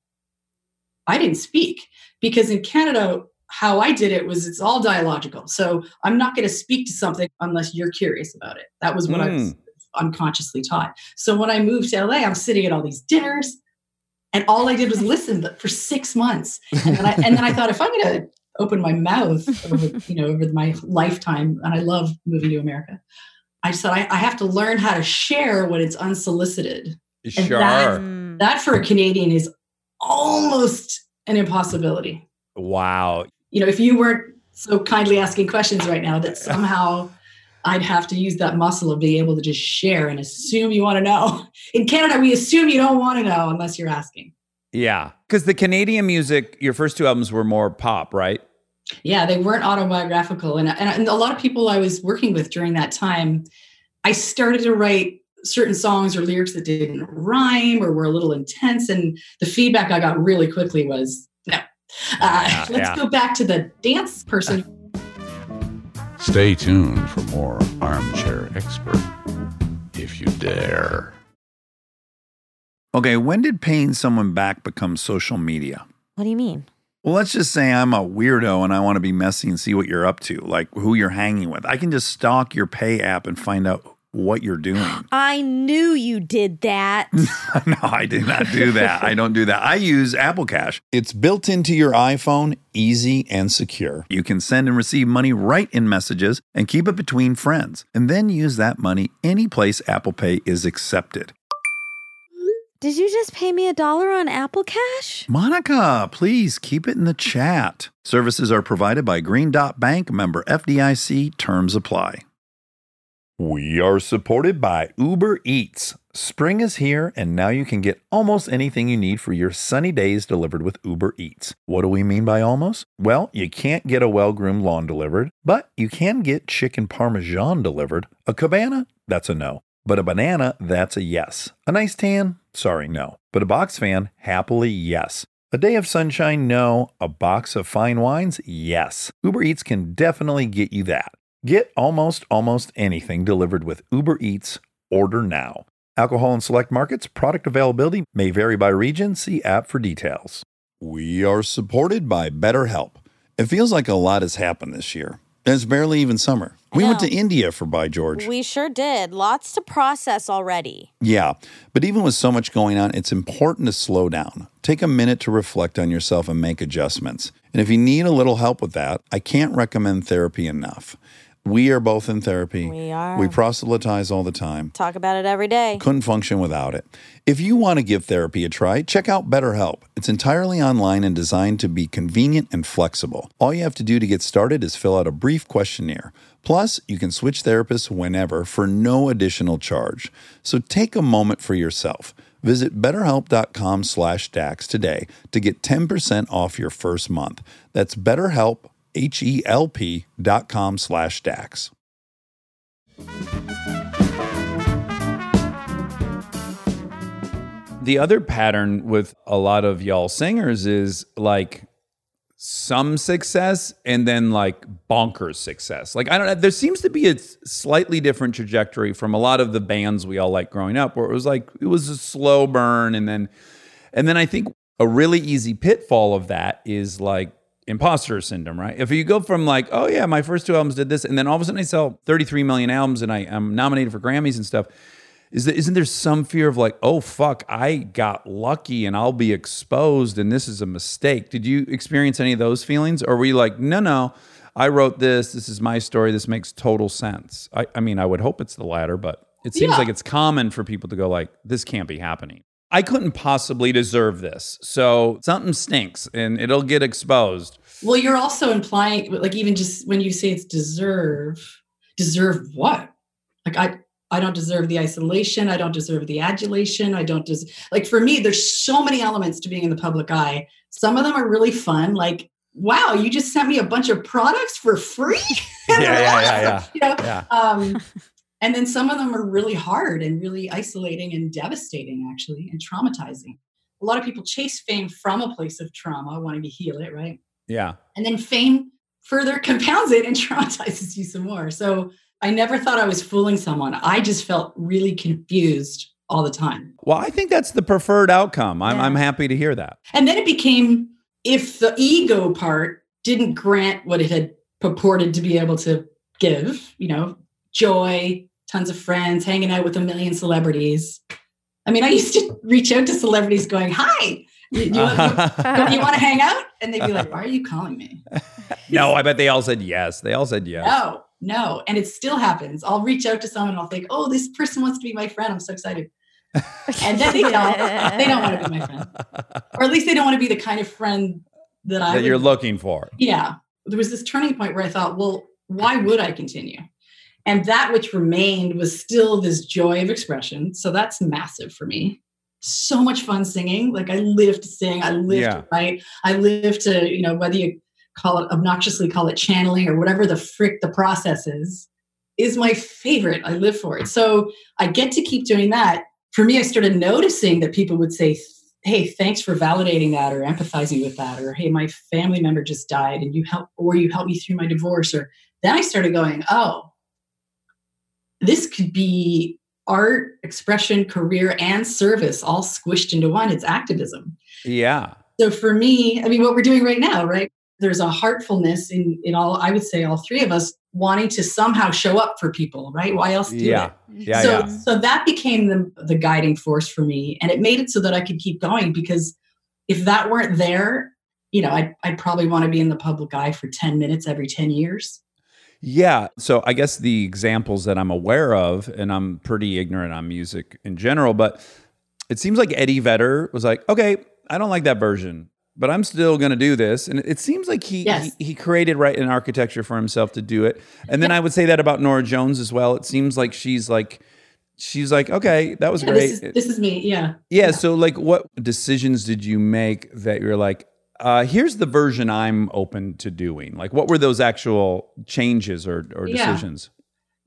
i didn't speak because in canada how i did it was it's all dialogical so i'm not going to speak to something unless you're curious about it that was what i hmm. was unconsciously taught so when i moved to la i'm sitting at all these dinners and all I did was listen for six months. And then I, and then I thought, if I'm going to open my mouth over, you know, over my lifetime, and I love moving to America, I said I, I have to learn how to share when it's unsolicited. Sure. that- Mm. That for a Canadian is almost an impossibility. wow. You know, if you weren't so kindly asking questions right now, that somehow I'd have to use that muscle of being able to just share and assume you want to know. In Canada, we assume you don't want to know unless you're asking. Yeah. Because the Canadian music, your first two albums were more pop, right? Yeah, they weren't autobiographical. And, and, and a lot of people I was working with during that time, I started to write certain songs or lyrics that didn't rhyme or were a little intense. And the feedback I got really quickly was no. Uh, Yeah, let's yeah. go back to the dance person. Stay tuned for more Armchair Expert, if you dare. Okay, when did paying someone back become social media? What do you mean? Well, let's just say I'm a weirdo and I want to be messy and see what you're up to, like who you're hanging with. I can just stalk your pay app and find out what you're doing. I knew you did that. no, I did not do that. I don't do that. I use Apple Cash. It's built into your iPhone, easy and secure. You can send and receive money right in messages and keep it between friends, and then use that money any place Apple Pay is accepted. Did you just pay me a dollar on Apple Cash? Monica, please keep it in the chat. Services are provided by Green Dot Bank, member FDIC. Terms apply. We are supported by Uber Eats. Spring is here, and now you can get almost anything you need for your sunny days delivered with Uber Eats. What do we mean by almost? Well, you can't get a well groomed lawn delivered, but you can get chicken parmesan delivered. A cabana? That's a no. But a banana? That's a yes. A nice tan? Sorry, no. But a box fan? Happily, yes. A day of sunshine? No. A box of fine wines? Yes. Uber Eats can definitely get you that. Get almost almost anything delivered with Uber Eats. Order now. Alcohol in select markets, product availability may vary by region. See app for details. We are supported by BetterHelp. It feels like a lot has happened this year. And it's barely even summer. We went to India for By George. We sure did. Lots to process already. Yeah, but even with so much going on, it's important to slow down. Take a minute to reflect on yourself and make adjustments. And if you need a little help with that, I can't recommend therapy enough. We are both in therapy. We are. We proselytize all the time. Talk about it every day. Couldn't function without it. If you want to give therapy a try, check out BetterHelp. It's entirely online and designed to be convenient and flexible. All you have to do to get started is fill out a brief questionnaire. Plus, you can switch therapists whenever for no additional charge. So take a moment for yourself. Visit betterhelp.com slash DAX today to get 10% off your first month. That's betterhelp, H-E-L-P dot com slash DAX. The other pattern with a lot of y'all singers is like some success and then like bonkers success. Like I don't know, there seems to be a slightly different trajectory from a lot of the bands we all like growing up where it was like it was a slow burn and then and then I think a really easy pitfall of that is like imposter syndrome, right? If you go from like, oh yeah, my first two albums did this, and then all of a sudden I sell 33 million albums and I am nominated for Grammys and stuff, is that isn't there some fear of like, oh fuck, I got lucky and I'll be exposed and this is a mistake? Did you experience any of those feelings? Or were you like, no, no, I wrote this, this is my story, this makes total sense? I, I mean, I would hope it's the latter, but it seems Yeah. like it's common for people to go like, this can't be happening. I couldn't possibly deserve this. So something stinks and it'll get exposed. Well, you're also implying, like, even just when you say it's deserve, deserve what? Like, I, I don't deserve the isolation. I don't deserve the adulation. I don't des- like. For me, there's so many elements to being in the public eye. Some of them are really fun. Like, wow, you just sent me a bunch of products for free. Yeah, yeah, yeah, yeah. You know, Yeah. um, and then some of them are really hard and really isolating and devastating, actually, and traumatizing. A lot of people chase fame from a place of trauma, wanting to heal it, right? Yeah. and then fame further compounds it and traumatizes you some more. So I never thought I was fooling someone. I just felt really confused all the time. Well, I think that's the preferred outcome. I'm, Yeah. I'm happy to hear that. And then it became if the ego part didn't grant what it had purported to be able to give, you know, joy, tons of friends, hanging out with a million celebrities. I mean, I used to reach out to celebrities going, Hi, you, you, you, you want to hang out? And they'd be like, Why are you calling me? no, I bet they all said yes. They all said yes. No, no. And it still happens. I'll reach out to someone and I'll think, oh, this person wants to be my friend. I'm so excited. And then they don't. They don't want to be my friend. Or at least they don't want to be the kind of friend that I that you're looking for. Yeah. There was this turning point where I thought, well, why would I continue? And that which remained was still this joy of expression. So that's massive for me. So much fun singing. Like I live to sing. I live Yeah. to write. I live to, you know, whether you call it obnoxiously call it channeling or whatever the frick the process is, is my favorite. I live for it. So I get to keep doing that. For me, I started noticing that people would say, hey, thanks for validating that or empathizing with that, or hey, my family member just died and you help or you helped me through my divorce. Or then I started going, oh, this could be art, expression, career, and service all squished into one. It's activism. Yeah. So for me, I mean, what we're doing right now, right? There's a heartfulness in in all. I would say all three of us wanting to somehow show up for people, right? Why else do Yeah. it? Yeah. so, yeah. so that became the the guiding force for me, and it made it so that I could keep going. Because if that weren't there, you know, I'd, I'd probably want to be in the public eye for ten minutes every ten years. Yeah. So I guess the examples that I'm aware of, and I'm pretty ignorant on music in general, but it seems like Eddie Vedder was like, okay, I don't like that version, but I'm still going to do this. And it seems like he, Yes. he he created right an architecture for himself to do it. And then I would say that about Norah Jones as well. It seems like she's like she's like, okay, that was Yeah, great. this, is, this is me. Yeah. Yeah. So, like, what decisions did you make that you're like, uh, here's the version I'm open to doing? Like, what were those actual changes or, or Yeah. decisions?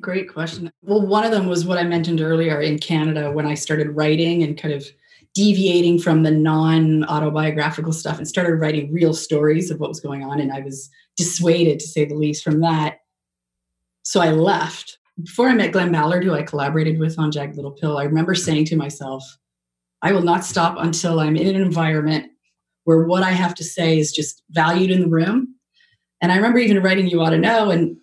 Great question. Well, one of them was what I mentioned earlier in Canada when I started writing and kind of deviating from the non autobiographical stuff and started writing real stories of what was going on. And I was dissuaded, to say the least, from that. So I left. Before I met Glen Ballard, who I collaborated with on Jagged Little Pill, I remember saying to myself, I will not stop until I'm in an environment where what I have to say is just valued in the room. And I remember even writing You Ought to Know and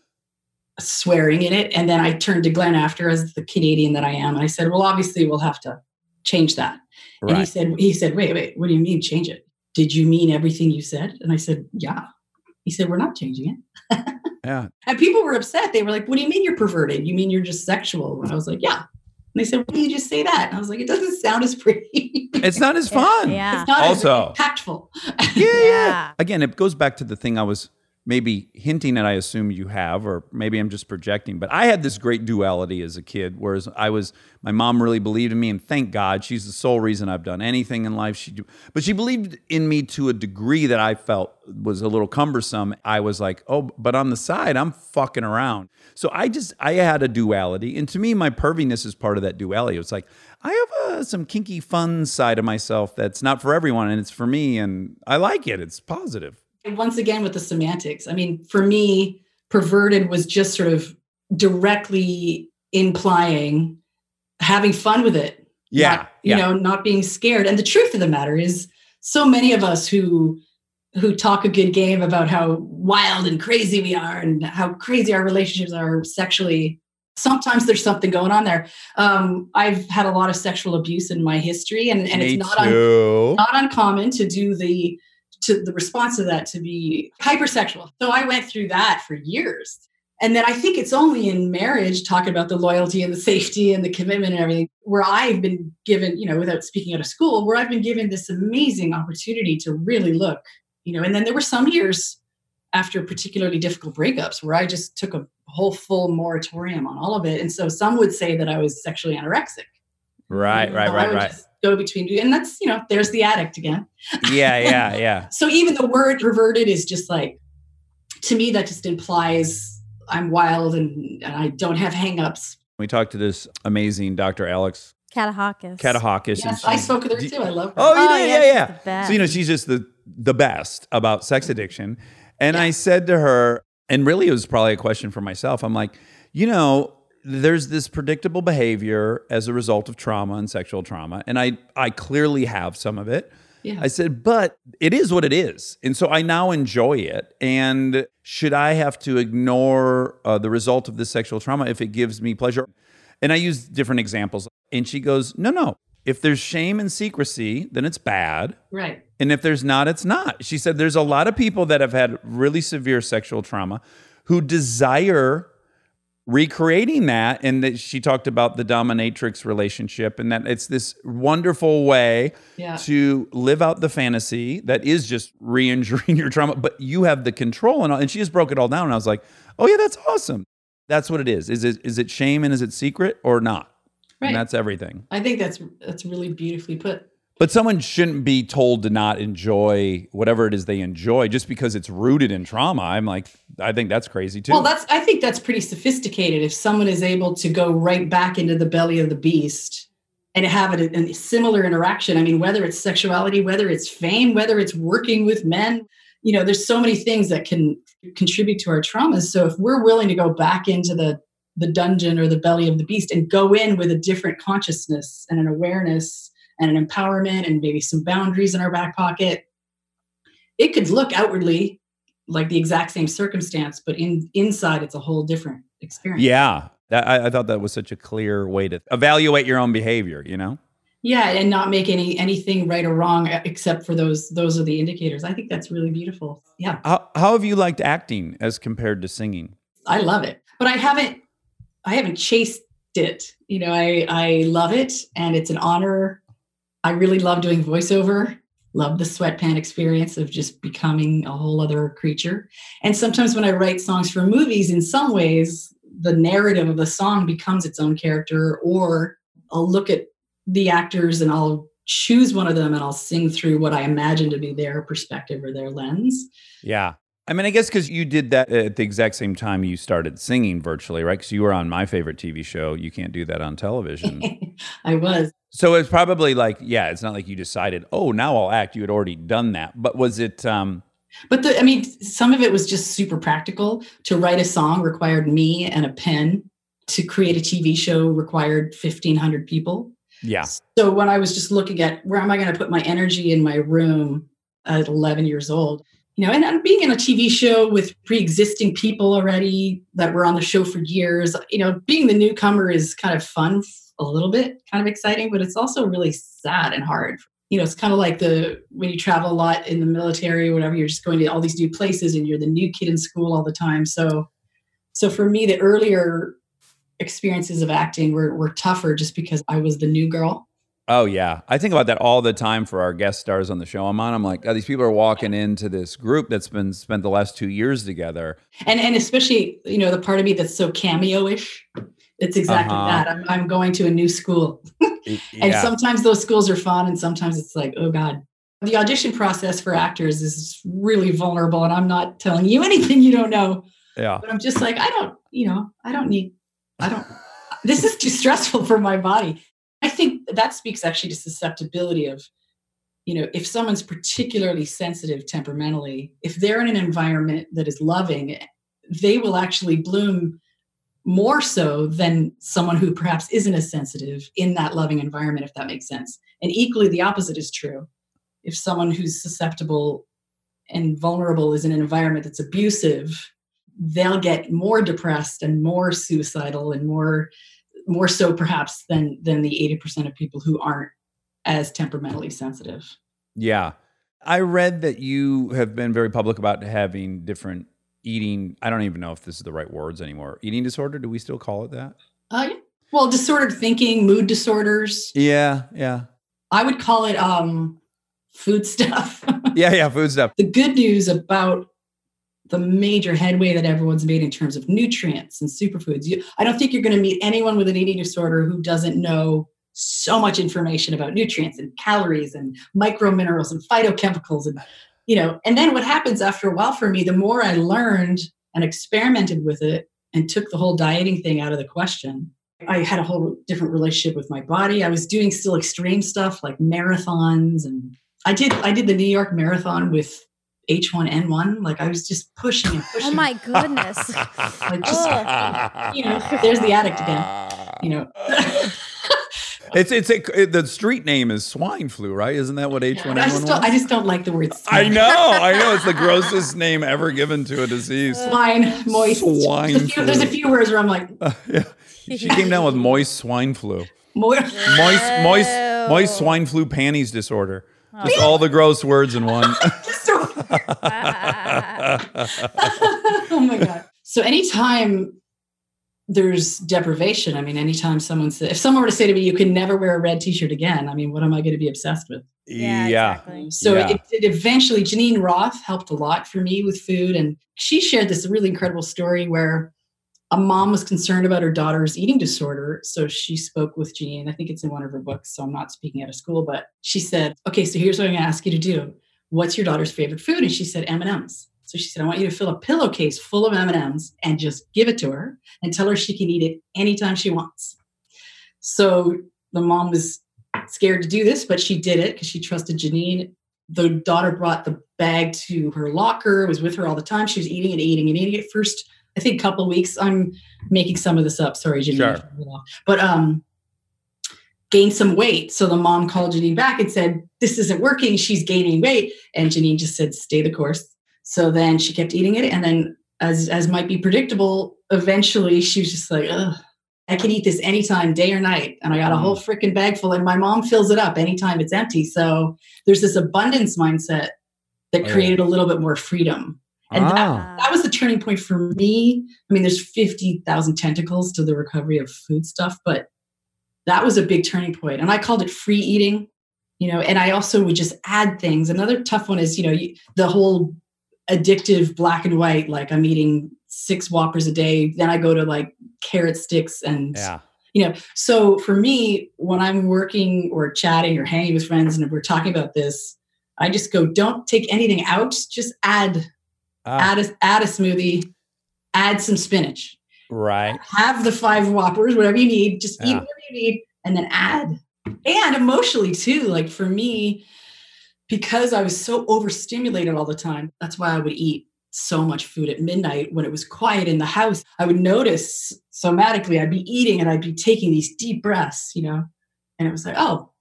swearing in it. And then I turned to Glen after as the Canadian that I am. And I said, Well, obviously we'll have to change that. And he said, he said, wait, wait, what do you mean change it? Did you mean everything you said? And I said, Yeah. He said, We're not changing it. Yeah. And people were upset. They were like, What do you mean you're perverted? You mean you're just sexual? And I was like, Yeah. And they said, Why do you just say that? And I was like, It doesn't sound as pretty. It's not as fun. Yeah. It's not Also- as impactful. Yeah, yeah. Yeah. Again, it goes back to the thing I was maybe hinting at. I assume you have, or maybe I'm just projecting. But I had this great duality as a kid, whereas I was, my mom really believed in me, and thank God, she's the sole reason I've done anything in life. She, but she believed in me to a degree that I felt was a little cumbersome. I was like, oh, but on the side, I'm fucking around. So I just, I had a duality, and to me, my perviness is part of that duality. It's like I have uh, some kinky, fun side of myself that's not for everyone, and it's for me, and I like it. It's positive. Once again with the semantics i mean for me perverted was just sort of directly implying having fun with it Yeah, not, you yeah. know not being scared and the truth of the matter is so many of us who who talk a good game about how wild and crazy we are and how crazy our relationships are sexually sometimes there's something going on there. Um, I've had a lot of sexual abuse in my history, and, and it's not un- not uncommon to do the to the response to that to be hypersexual. So I went through that for years. And then I think it's only in marriage, talking about the loyalty and the safety and the commitment and everything, where I've been given, you know, without speaking out of school, where I've been given this amazing opportunity to really look, you know. And then there were some years after particularly difficult breakups where I just took a whole full moratorium on all of it. And so some would say that I was sexually anorexic. Right, mm, right, right, right. Go between, and that's, you know, there's the addict again. Yeah, yeah, yeah. So even the word reverted is just like, to me, that just implies I'm wild and, and I don't have hangups. We talked to this amazing Dr. Alex Katehakis. Katehakis. Yes, I spoke with her too. I love her. Oh, you Oh, did? yeah, Yeah, yeah. So, you know, she's just the the best about sex addiction. And I said to her, and really it was probably a question for myself. I'm like, you know, there's this predictable behavior as a result of trauma and sexual trauma. And I I clearly have some of it. Yeah. I said, but it is what it is. And so I now enjoy it. And should I have to ignore uh, the result of this sexual trauma if it gives me pleasure? And I use different examples. And she goes, no, no. If there's shame and secrecy, then it's bad. Right. And if there's not, it's not. She said there's a lot of people that have had really severe sexual trauma who desire recreating that. And that she talked about the dominatrix relationship and that it's this wonderful way Yeah. to live out the fantasy that is just re-injuring your trauma, but you have the control and all. And she just broke it all down. And I was like, oh yeah, that's awesome. That's what it is. Is it is it shame and is it secret or not? Right. And that's everything. I think that's that's really beautifully put. But someone shouldn't be told to not enjoy whatever it is they enjoy just because it's rooted in trauma. I'm like, I think that's crazy too. Well, that's I think that's pretty sophisticated. If someone is able to go right back into the belly of the beast and have a, a similar interaction. I mean, whether it's sexuality, whether it's fame, whether it's working with men, you know, there's so many things that can contribute to our traumas. So if we're willing to go back into the the dungeon or the belly of the beast and go in with a different consciousness and an awareness and an empowerment and maybe some boundaries in our back pocket, it could look outwardly like the exact same circumstance, but in inside it's a whole different experience. yeah. That, I, I thought that was such a clear way to evaluate your own behavior, you know? Yeah, and not make any anything right or wrong except for those those are the indicators. I think that's really beautiful. Yeah, How, how have you liked acting as compared to singing? I love it. But I haven't I haven't chased it. You know, I I love it and it's an honor. I really love doing voiceover. Love the sweatpant experience of just becoming a whole other creature. And sometimes when I write songs for movies, in some ways, the narrative of the song becomes its own character, or I'll look at the actors and I'll choose one of them and I'll sing through what I imagine to be their perspective or their lens. Yeah. I mean, I guess because you did that at the exact same time you started singing virtually, right? Because you were on my favorite TV show. You can't do that on television. I was. So it's probably like, yeah, it's not like you decided, oh, now I'll act. You had already done that. But was it, um, But the, I mean, some of it was just super practical. To write a song required me and a pen. To create a TV show required 1,500 people. yeah. So when I was just looking at where am I going to put my energy in my room at 11 years old, you know, and, and being in a TV show with pre-existing people already that were on the show for years, you know, being the newcomer is kind of fun, a little bit kind of exciting, but it's also really sad and hard. You know, it's kind of like the when you travel a lot in the military or whatever, you're just going to all these new places and you're the new kid in school all the time. So, so for me, the earlier experiences of acting were, were tougher just because I was the new girl. Oh yeah, I think about that all the time for our guest stars on the show I'm on. I'm like, oh, these people are walking into this group that's been spent the last two years together. and and especially you know the part of me that's so cameo-ish it's exactly Uh-huh. that I'm, I'm going to a new school and yeah. sometimes those schools are fun and sometimes it's like oh god the audition process for actors is really vulnerable and i'm not telling you anything you don't know yeah. but i'm just like i don't you know i don't need i don't this is too stressful for my body i think that speaks actually to susceptibility of you know if someone's particularly sensitive temperamentally if they're in an environment that is loving they will actually bloom more so than someone who perhaps isn't as sensitive in that loving environment if that makes sense and equally the opposite is true if someone who's susceptible and vulnerable is in an environment that's abusive they'll get more depressed and more suicidal and more more so perhaps than than the 80% of people who aren't as temperamentally sensitive. Yeah. I read that you have been very public about having different eating. I don't even know if this is the right words anymore. Eating disorder. Do we still call it that? Uh, yeah. Well, disordered thinking, mood disorders. Yeah. Yeah. I would call it um, food stuff. Yeah. Yeah. Food stuff. the good news about the major headway that everyone's made in terms of nutrients and superfoods. You, I don't think you're going to meet anyone with an eating disorder who doesn't know so much information about nutrients and calories and microminerals and phytochemicals and you know and then what happens after a while for me the more i learned and experimented with it and took the whole dieting thing out of the question i had a whole different relationship with my body. I was doing still extreme stuff like marathons and i did i did the new york marathon with h1n1 like i was just pushing and pushing. Oh my goodness. like just you know there's the addict again you know It's it's a, it, the street name is swine flu, right? Isn't that what H one I N just one don't I just don't like the word Swine. I know, I know. It's the grossest name ever given to a disease. swine moist Swine there's a, few, there's a few words where i'm like yeah. She came down with moist swine flu, more moist moist moist swine flu panties disorder. Just all the gross words in one. So- oh my god. So anytime there's deprivation, I mean, anytime someone says, if someone were to say to me, "You can never wear a red T-shirt again," I mean, what am I going to be obsessed with? Yeah, yeah. exactly. So Yeah. it, it eventually, Geneen Roth helped a lot for me with food, and she shared this really incredible story where a mom was concerned about her daughter's eating disorder. So she spoke with Geneen. I think it's in one of her books. So I'm not speaking out of school, but she said, "Okay, so here's what I'm going to ask you to do. What's your daughter's favorite food?" And she said, "M and M's." So she said, "I want you to fill a pillowcase full of M and M's and just give it to her and tell her she can eat it anytime she wants." So the mom was scared to do this, but she did it because she trusted Geneen. The daughter brought the bag to her locker, was with her all the time. She was eating and eating and eating it. First, I think, couple weeks. I'm making some of this up. Sorry, Geneen. Sure. But um, gained some weight. So the mom called Geneen back and said, "This isn't working. She's gaining weight." And Geneen just said, "Stay the course." So then she kept eating it, and then, as as might be predictable, eventually she was just like, "Ugh." I can eat this anytime, day or night. And I got a whole freaking bag full, and my mom fills it up anytime it's empty. So there's this abundance mindset that Oh, created a little bit more freedom. And Ah. that, that was the turning point for me. I mean, there's 50,000 tentacles to the recovery of food stuff, but that was a big turning point. And I called it free eating, you know, and I also would just add things. Another tough one is, you know, you, the whole addictive black and white, like I'm eating six whoppers a day. Then I go to like carrot sticks and Yeah. you know so for me when i'm working or chatting or hanging with friends and we're talking about this i just go don't take anything out just add Ah, add a add a smoothie add some spinach right. have the five whoppers whatever you need just eat Yeah. whatever you need and then add and emotionally too like for me because i was so overstimulated all the time that's why i would eat so much food at midnight when it was quiet in the house. I would notice somatically i'd be eating and i'd be taking these deep breaths you know? And it was like oh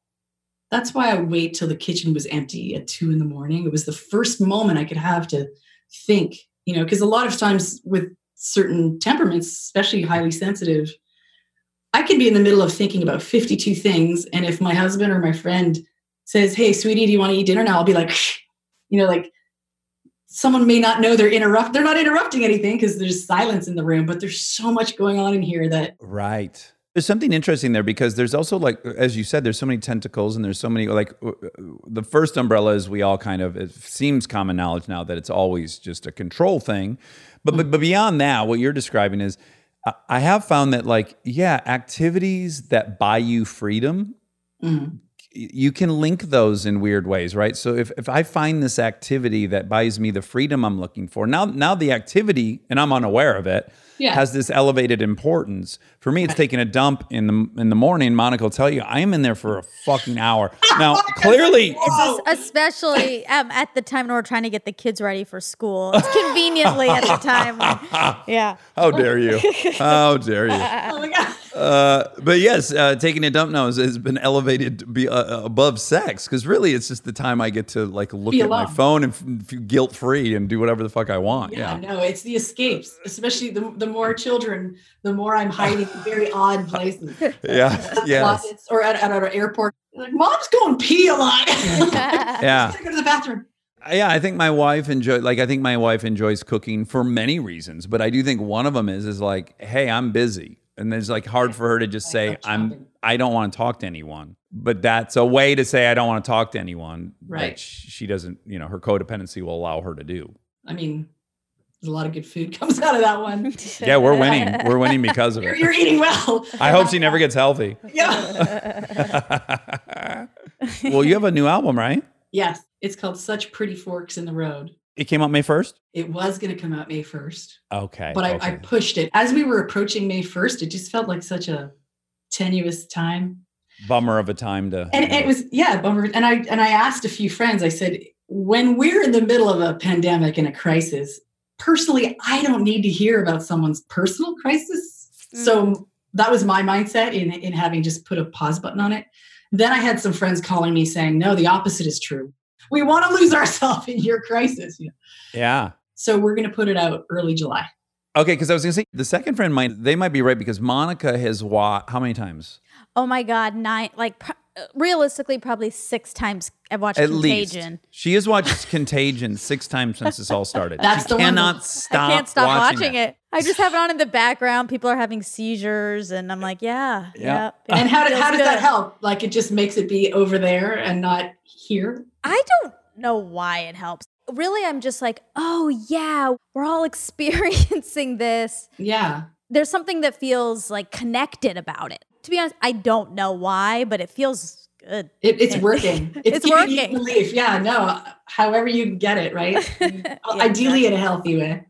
that's why i wait till the kitchen was empty at two in the morning. It was the first moment i could have to think you know because a lot of times with certain temperaments especially highly sensitive i can be in the middle of thinking about 52 things. And if my husband or my friend says hey sweetie do you want to eat dinner now? I'll be like you know like someone may not know they're interrupt they're not interrupting anything because there's silence in the room but there's so much going on in here that Right. There's something interesting there because there's also like as you said, there's so many tentacles and there's so many like uh, the first umbrella is we all kind of it seems common knowledge now that it's always just a control thing, but but, but beyond that, what you're describing is I- I have found that like yeah, activities that buy you freedom mm, you can link those in weird ways, right? So if, if I find this activity that buys me the freedom I'm looking for, now now the activity, and I'm unaware of it, Yeah. has this elevated importance. For me, it's taking a dump in the in the morning. Monica will tell you I am in there for a fucking hour. Now, clearly, Oh. Especially um, at the time when we're trying to get the kids ready for school. It's conveniently at the time. when- yeah. how dare you? How dare you? oh my god Uh, but yes, uh, taking a dump now has, has been elevated to be uh, above sex because really it's just the time I get to like look Be at my phone and f- guilt free and do whatever the fuck I want. Yeah, Yeah. no, it's the escapes. Especially the, the more children, the more I'm hiding in very odd places. Yeah. yeah. Closets or at, at an airport. Like, mom's going pee a lot. Yeah. Go to the bathroom. Yeah, I think my wife enjoy like I think my wife enjoys cooking for many reasons, but I do think one of them is is like, hey, I'm busy, and it's like hard for her to just say I'm. I don't want to talk to anyone. But that's a way to say I don't want to talk to anyone Right. that she doesn't, you know, her codependency will allow her to do. I mean, there's a lot of good food comes out of that one. Yeah, we're winning. We're winning because of You're, it. you're eating well. I hope she never gets healthy. Yeah. well, you have a new album, right? Yes, it's called Such Pretty Forks in the Road. It came out May 1st? It was going to come out May 1st, Okay. but I, I pushed it. As we were approaching May 1st, it just felt like such a tenuous time. Bummer of a time to. And it was, yeah, bummer. And I and I asked a few friends, I said, when we're in the middle of a pandemic and a crisis, personally, I don't need to hear about someone's personal crisis. So mm. that was my mindset in, in having just put a pause button on it. Then I had some friends calling me saying, no, the opposite is true. We want to lose ourselves in your crisis. You know? yeah. So we're going to put it out early July. Okay, because I was gonna say the second friend might they might be right because Monica has watched how many times? oh my god, nine like pro- realistically probably six times I've watched At Contagion. least she has watched Contagion six times since this all started. That's she the one cannot that- stop. I can't stop watching, watching, it. I just have it on in the background. People are having seizures, and I'm like, yeah, Yeah. yeah. And how, do, how Feels does that help? Like it just makes it be over there and not here? I don't know why it helps. Really, I'm just like, oh yeah, we're all experiencing this. Yeah. There's something that feels like connected about it. To be honest, I don't know why, but it feels good. It, it's working. It's, It's giving you working. Relief. Yeah, no, however you get it, right? Ideally in a healthy way.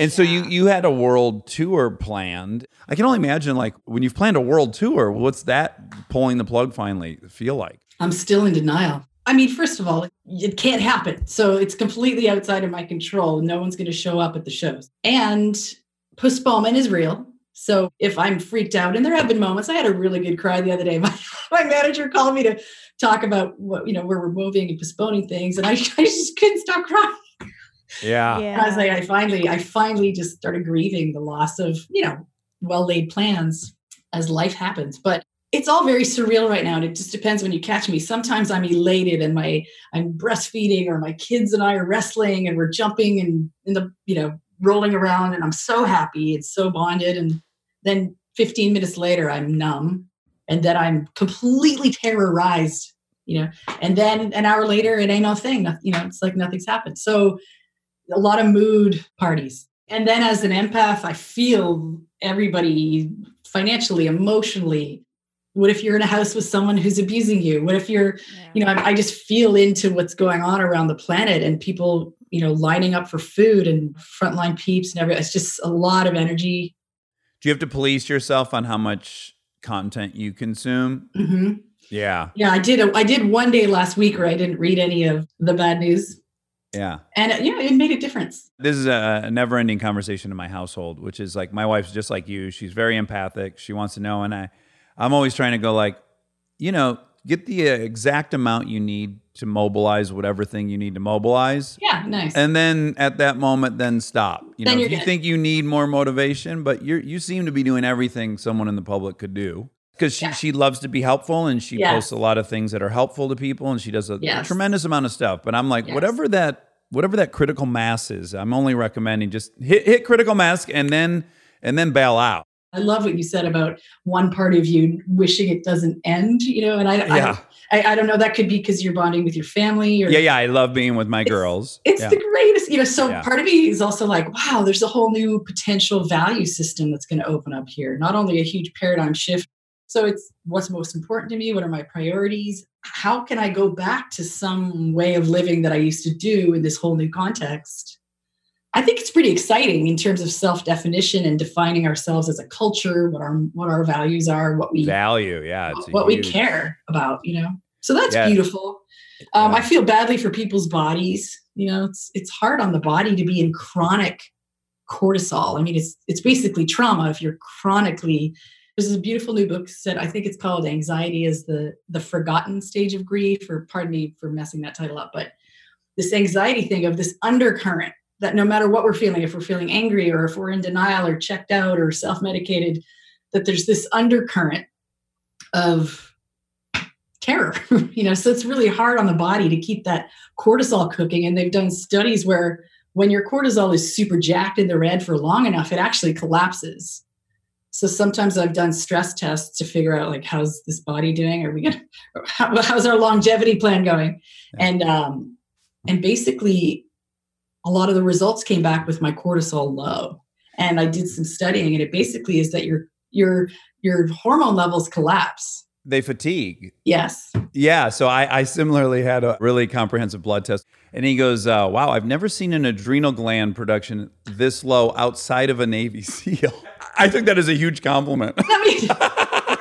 And so you you had a world tour planned. I can only imagine like when you've planned a world tour, what's that pulling the plug finally feel like? I'm still in denial. I mean, first of all, it can't happen. So it's completely outside of my control. No one's going to show up at the shows. And postponement is real. So if I'm freaked out, and there have been moments, I had a really good cry the other day. My, my manager called me to talk about what, you know, where we're moving and postponing things. And I, I just couldn't stop crying. Yeah. And I was like, I finally, I finally just started grieving the loss of, you know, well laid plans as life happens. But it's all very surreal right now. And it just depends when you catch me. Sometimes I'm elated and my I'm breastfeeding or my kids and I are wrestling and we're jumping and in the, you know, rolling around and I'm so happy. It's so bonded. And then 15 minutes later, I'm numb. And then I'm completely terrorized, you know, and then an hour later, it ain't no thing. You know, it's like nothing's happened. So a lot of mood parties. And then as an empath, I feel everybody financially, emotionally. What if you're in a house with someone who's abusing you? What if you're, you know, I, I just feel into what's going on around the planet and people, you know, lining up for food and frontline peeps and everything. It's just a lot of energy. Do you have to police yourself on how much content you consume? hmm Yeah. Yeah, I did. A, I did one day last week where I didn't read any of the bad news, Yeah. and uh, yeah, it made a difference. This is a never ending conversation in my household, which is like my wife's just like you. She's very empathic. She wants to know. And I, I'm always trying to go like, you know, get the uh, exact amount you need to mobilize whatever thing you need to mobilize. Yeah, nice. And then at that moment, then stop. You know, Then if you're you good. think you need more motivation, but you you seem to be doing everything someone in the public could do. Because she, Yeah. she loves to be helpful and she Yes. posts a lot of things that are helpful to people and she does a, a Yes. tremendous amount of stuff. But I'm like, Yes. whatever that whatever that critical mass is, I'm only recommending just hit hit critical mass and then and then bail out. I love what you said about one part of you wishing it doesn't end, you know, and I, Yeah. I, I, I don't know, that could be because you're bonding with your family or Yeah, yeah. I love being with my It's- girls. it's yeah. the greatest, you know, so Yeah. part of me is also like, wow, there's a whole new potential value system that's going to open up here. Not only a huge paradigm shift. So it's what's most important to me? What are my priorities? How can I go back to some way of living that I used to do in this whole new context? I think it's pretty exciting in terms of self-definition and defining ourselves as a culture, what our what our values are, what we value. Yeah. A what we care about, you know. So that's Yeah. beautiful. Um, Yeah. I feel badly for people's bodies. You know, it's it's hard on the body to be in chronic cortisol. I mean, it's it's basically trauma if you're chronically There's this beautiful new book said I think it's called Anxiety is the the forgotten stage of grief, or pardon me for messing that title up, but this anxiety thing of this undercurrent that no matter what we're feeling, if we're feeling angry or if we're in denial or checked out or self-medicated, that there's this undercurrent of terror. you know, so it's really hard on the body to keep that cortisol cooking. And they've done studies where when your cortisol is super jacked in the red for long enough, it actually collapses. So sometimes I've done stress tests to figure out like how's this body doing? Are we gonna how, how's our longevity plan going? And um and basically a lot of the results came back with my cortisol low. And I did some studying and it basically is that your your your hormone levels collapse. They fatigue. Yes. Yeah, so I, I similarly had a really comprehensive blood test, and he goes, uh, "Wow, I've never seen an adrenal gland production this low outside of a Navy SEAL." I took that as a huge compliment. I mean,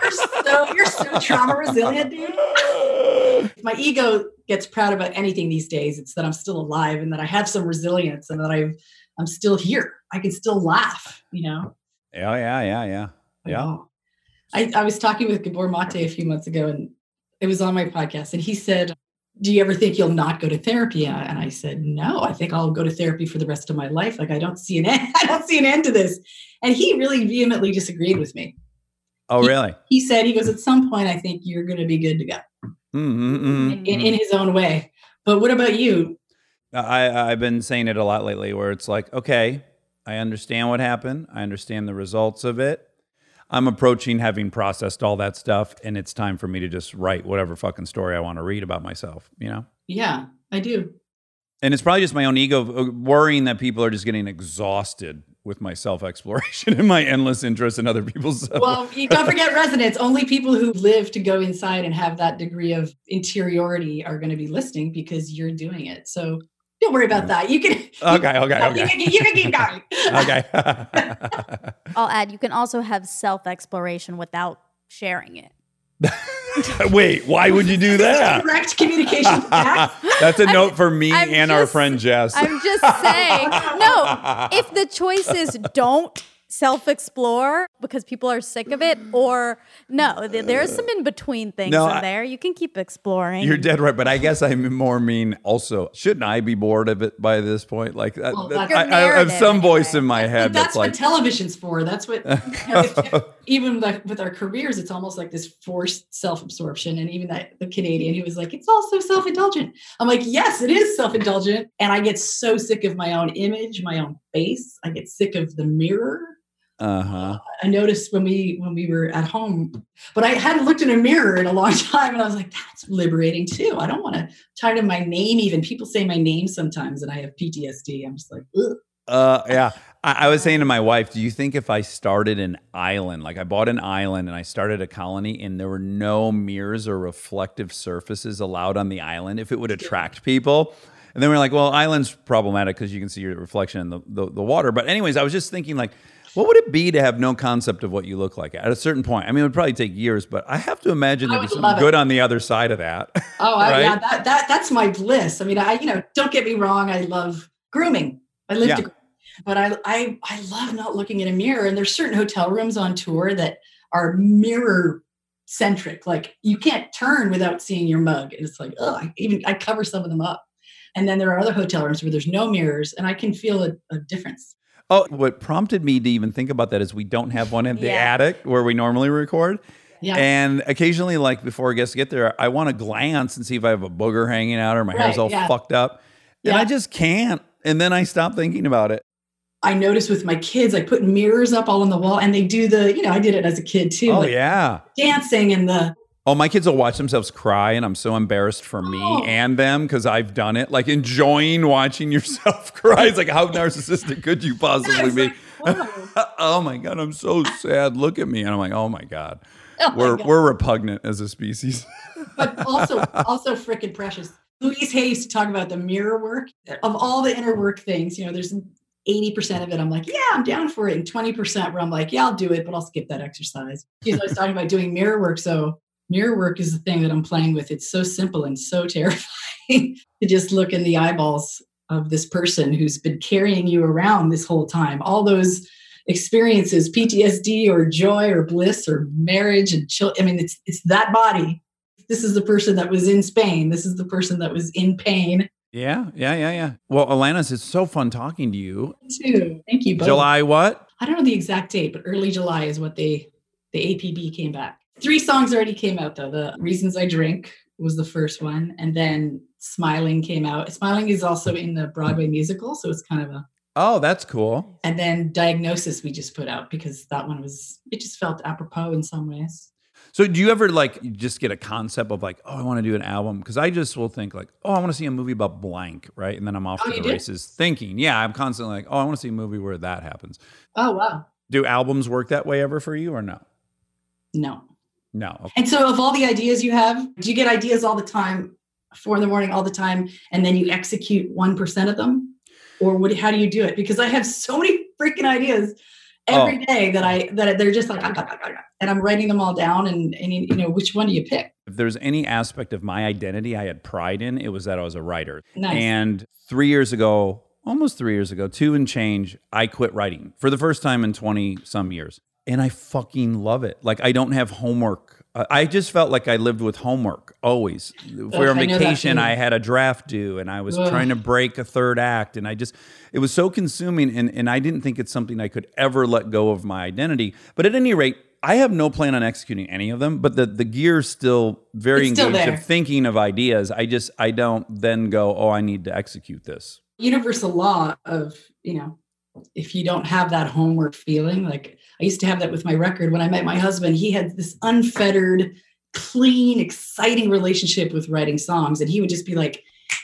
you're so you're so trauma resilient, dude. My ego gets proud about anything these days, it's that I'm still alive and that I have some resilience and that I've I'm still here. I can still laugh, you know. Yeah, yeah, yeah, yeah. Yeah. I, I was talking with Gabor Mate a few months ago, and it was on my podcast, and he said, "Do you ever think you'll not go to therapy?" And I said, "No, I think I'll go to therapy for the rest of my life. Like I don't see an end. I don't see an end to this." And he really vehemently disagreed with me. Oh, really? He said, "He goes at some point, I think you're going to be good to go Mm-hmm. in, in his own way." But what about you? I, I've been saying it a lot lately where it's like, okay, I understand what happened. I understand the results of it. I'm approaching having processed all that stuff, and it's time for me to just write whatever fucking story I want to read about myself, you know? Yeah, I do. And it's probably just my own ego worrying that people are just getting exhausted with my self exploration and my endless interest in other people's stuff. Well, you don't forget resonance. Only people who live to go inside and have that degree of interiority are going to be listening because you're doing it. So don't worry about that. You can. Okay, okay, You okay. can, you can keep going. okay. I'll add, you can also have self exploration without sharing it. Wait, why would you do that? Direct communication back. That's a note for me I'm and our friend Jess. I'm just saying, no, if the choice is don't self explore because people are sick of it, or no, th- there's some in between things No, in I- there. You can keep exploring. You're dead right, but I guess I more mean also. Shouldn't I be bored of it by this point? Like, uh, Well, that- I, I have Narrative, some voice anyway. in my head that's that's what like, television's for. That's what, you know, if- even like with our careers, it's almost like this forced self-absorption. And even that the Canadian, he was like, it's also self-indulgent. I'm like, yes, it is self-indulgent. And I get so sick of my own image, my own face. I get sick of the mirror. uh huh. I noticed when we when we were at home, but I hadn't looked in a mirror in a long time, and I was like, "That's liberating too." I don't want to tie to my name. Even people say my name sometimes, and I have PTSD. I'm just like, Ugh. Uh, yeah. I, I was saying to my wife, do you think if I started an island, like I bought an island and I started a colony and there were no mirrors or reflective surfaces allowed on the island, if it would attract people? And then we're like, well, island's problematic because you can see your reflection in the, the, the water. But, anyways, I was just thinking, like, what would it be to have no concept of what you look like at a certain point? I mean, it would probably take years, but I have to imagine there'd be something good on the other side of that. Oh, I, yeah, that, that that's my bliss. I mean, I you know, don't get me wrong, I love grooming. I live Yeah. to groom. But I I I love not looking in a mirror. And there's certain hotel rooms on tour that are mirror centric. Like you can't turn without seeing your mug. And it's like, oh, I even I cover some of them up. And then there are other hotel rooms where there's no mirrors and I can feel a, a difference. Oh, what prompted me to even think about that is we don't have one in the Yeah. attic where we normally record. Yeah. And occasionally, like before guests get there, I want to glance and see if I have a booger hanging out or my hair's all yeah. fucked up. And I just can't. And then I stop thinking about it. I notice with my kids, I put mirrors up all on the wall and they do the, you know, I did it as a kid too. Oh, like yeah. dancing and the Oh, my kids will watch themselves cry, and I'm so embarrassed for me Oh. and them because I've done it. Like enjoying watching yourself cry. It's like, how narcissistic could you possibly be? like, whoa. oh my God, I'm so sad. Look at me. And I'm like, oh my God. Oh We're, God. we're repugnant as a species. but also also freaking precious. Louise Hay used to talk about the mirror work of all the inner work things. You know, there's 80% of it. I'm like, yeah, I'm down for it. And 20% where I'm like, yeah, I'll do it, but I'll skip that exercise. She's always talking about doing mirror work. So mirror work is the thing that I'm playing with. It's so simple and so terrifying to just look in the eyeballs of this person who's been carrying you around this whole time. All those experiences PTSD or joy or bliss or marriage and chill. I mean, it's it's that body. This is the person that was in Spain. This is the person that was in pain Yeah, yeah, yeah, yeah. Well, Alanis, it's so fun talking to you. too. Thank you. Both. July what? I don't know the exact date, but early July is what they the APB came back. Three songs already came out though. The Reasons I Drink was the first one, and then Smiling came out. Smiling is also in the Broadway musical, so it's kind of a Oh, that's cool. and then Diagnosis we just put out because that one was it just felt apropos in some ways. So do you ever like just get a concept of like, oh, I want to do an album? Because I just will think like, oh, I want to see a movie about blank, right? And then I'm off Oh, to the do? races thinking, yeah, I'm constantly like, oh, I want to see a movie where that happens. Oh wow. Do albums work that way ever for you or no? No. No. Okay. And so of all the ideas you have, do you get ideas all the time, four in the morning all the time, and then you execute one percent of them? Or what how do you do it? Because I have so many freaking ideas Oh. every day that I that they're just like and I'm writing them all down and and you know which one do you pick? If there's any aspect of my identity I had pride in, it was that I was a writer. Nice. And three years ago, almost three years ago, two and change, I quit writing for the first time in 20 some years. And I fucking love it. Like, I don't have homework. I- I just felt like I lived with homework always. If we were on I vacation. I had a draft due and I was Ugh. trying to break a third act. And I just, it was so consuming. And, and I didn't think it's something I could ever let go of my identity. But at any rate, I have no plan on executing any of them, but the, the gear's still very It's still engaged there. of thinking of ideas. I just, I don't then go, oh, I need to execute this. Universal law of, you know, if you don't have that homework feeling, like I used to have that with my record. When I met my husband, he had this unfettered, clean, exciting relationship with writing songs. And he would just be like,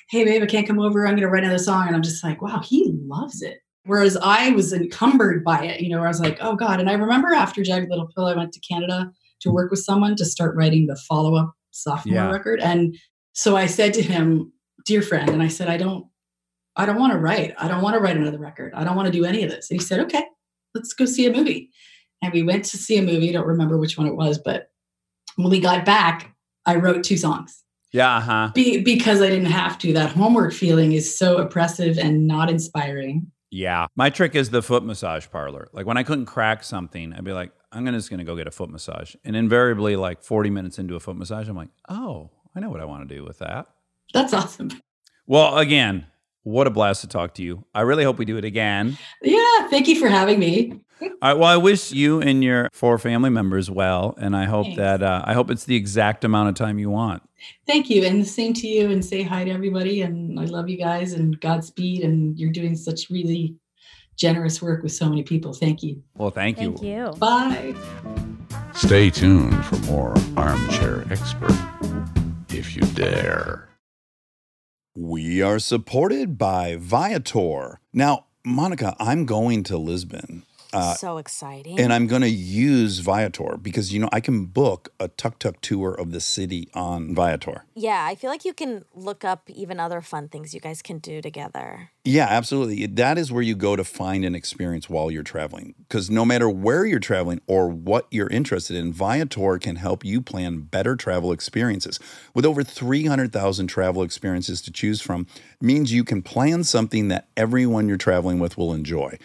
Hey, babe, I can't come over. I'm going to write another song. And I'm just like, wow, he loves it. Whereas I was encumbered by it, you know, where I was like, oh God. And I remember after Jagged Little Pill, I went to Canada to work with someone to start writing the follow up sophomore Yeah. record. And so I said to him, dear friend, and I said, I don't, I don't want to write. I don't want to write another record. I don't want to do any of this. And he said, okay, let's go see a movie. And we went to see a movie. I don't remember which one it was, but when we got back, I wrote two songs Yeah, uh huh. Be, because I didn't have to. That homework feeling is so oppressive and not inspiring. Yeah. My trick is the foot massage parlor. Like when I couldn't crack something, I'd be like, I'm gonna just gonna go get a foot massage. And invariably, like 40 minutes into a foot massage, I'm like, oh, I know what I want to do with that. That's awesome. Well, again, what a blast to talk to you. I really hope we do it again. Yeah. Thank you for having me. All right. Well, I wish you and your four family members well, and I hope Thanks. that uh, I hope it's the exact amount of time you want. Thank you. And the same to you. And say hi to everybody. And I love you guys and Godspeed. And you're doing such really generous work with so many people. Thank you. Well, thank, you. Thank you. Bye. Stay tuned for more Armchair Expert, if you dare. We are supported by Viator. Now, Monica, I'm going to Lisbon. Uh, so exciting. and I'm going to use Viator because, you know, I can book a tuk tuk tour of the city on Viator. yeah, I feel like you can look up even other fun things you guys can do together. Yeah, absolutely. That is where you go to find an experience while you're traveling. Because no matter where you're traveling or what you're interested in, Viator can help you plan better travel experiences. With over 300,000 travel experiences to choose from, means you can plan something that everyone you're traveling with will enjoy.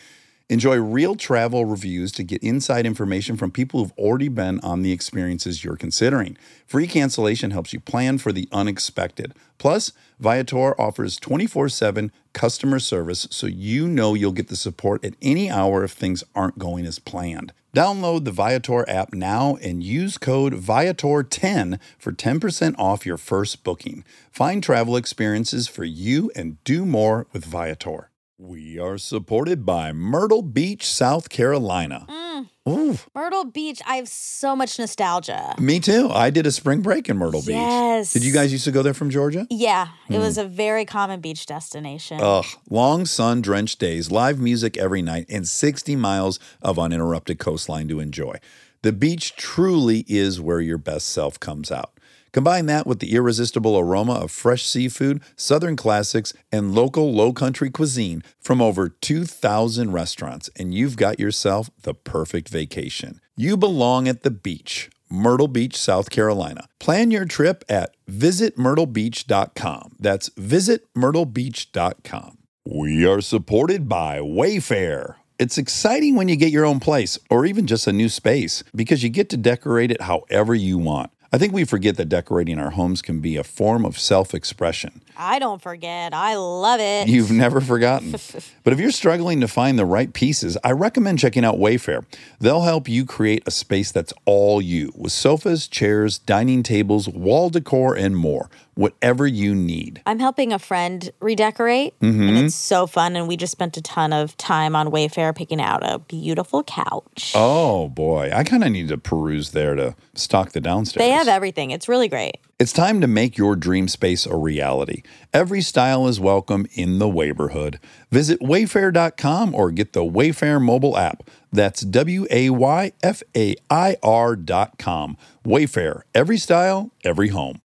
Enjoy real travel reviews to get inside information from people who've already been on the experiences you're considering. Free cancellation helps you plan for the unexpected. Plus, Viator offers 24 7 customer service so you know you'll get the support at any hour if things aren't going as planned. Download the Viator app now and use code Viator10 for 10% off your first booking. Find travel experiences for you and do more with Viator. We are supported by Myrtle Beach, South Carolina. Mm, Ooh, Myrtle Beach, I have so much nostalgia. me too. I did a spring break in Myrtle Beach. Yes. Did you guys used to go there from Georgia? Yeah, it Hmm. was a very common beach destination. Ugh, long sun drenched days, live music every night, and 60 miles of uninterrupted coastline to enjoy. The beach truly is where your best self comes out. Combine that with the irresistible aroma of fresh seafood, southern classics, and local low country cuisine from over 2,000 restaurants, and you've got yourself the perfect vacation. You belong at the beach. Myrtle Beach, South Carolina. Plan your trip at visitmyrtlebeach.com. That's visitmyrtlebeach.com. We are supported by Wayfair. It's exciting when you get your own place or even just a new space because you get to decorate it however you want. I think we forget that decorating our homes can be a form of self expression. I don't forget. I love it. You've never forgotten. but if you're struggling to find the right pieces, I recommend checking out Wayfair. They'll help you create a space that's all you with sofas, chairs, dining tables, wall decor, and more. Whatever you need. I'm helping a friend redecorate, Mm-hmm. and it's so fun. And we just spent a ton of time on Wayfair picking out a beautiful couch. Oh boy, I kind of need to peruse there to stock the downstairs. They have everything. It's really great. It's time to make your dream space a reality. Every style is welcome in the neighborhood. Visit wayfair.com or get the Wayfair mobile app. That's W A Y F A I R.com. Wayfair, every style, every home.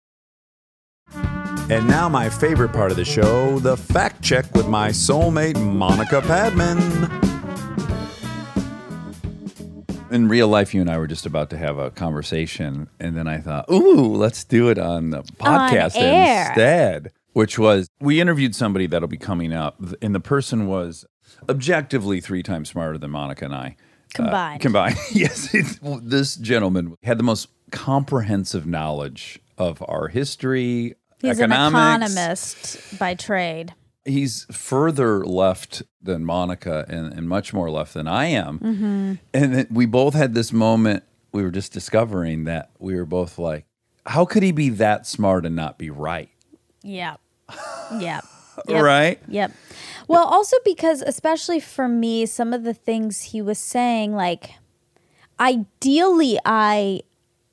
And now, my favorite part of the show the fact check with my soulmate, Monica Padman. In real life, you and I were just about to have a conversation, and then I thought, ooh, let's do it on the podcast air. instead. Which was, we interviewed somebody that'll be coming up, and the person was objectively three times smarter than Monica and I. Uh, combined. Combined. yes. It's, this gentleman had the most comprehensive knowledge of our history, He's an economist by trade. He's further left than Monica and, and much more left than I am. Mm-hmm. And then we both had this moment. We were just discovering that we were both like, how could he be that smart and not be right? Yep. Yep. Yep. Right? Yep. Well, also because, especially for me, some of the things he was saying, like, ideally, I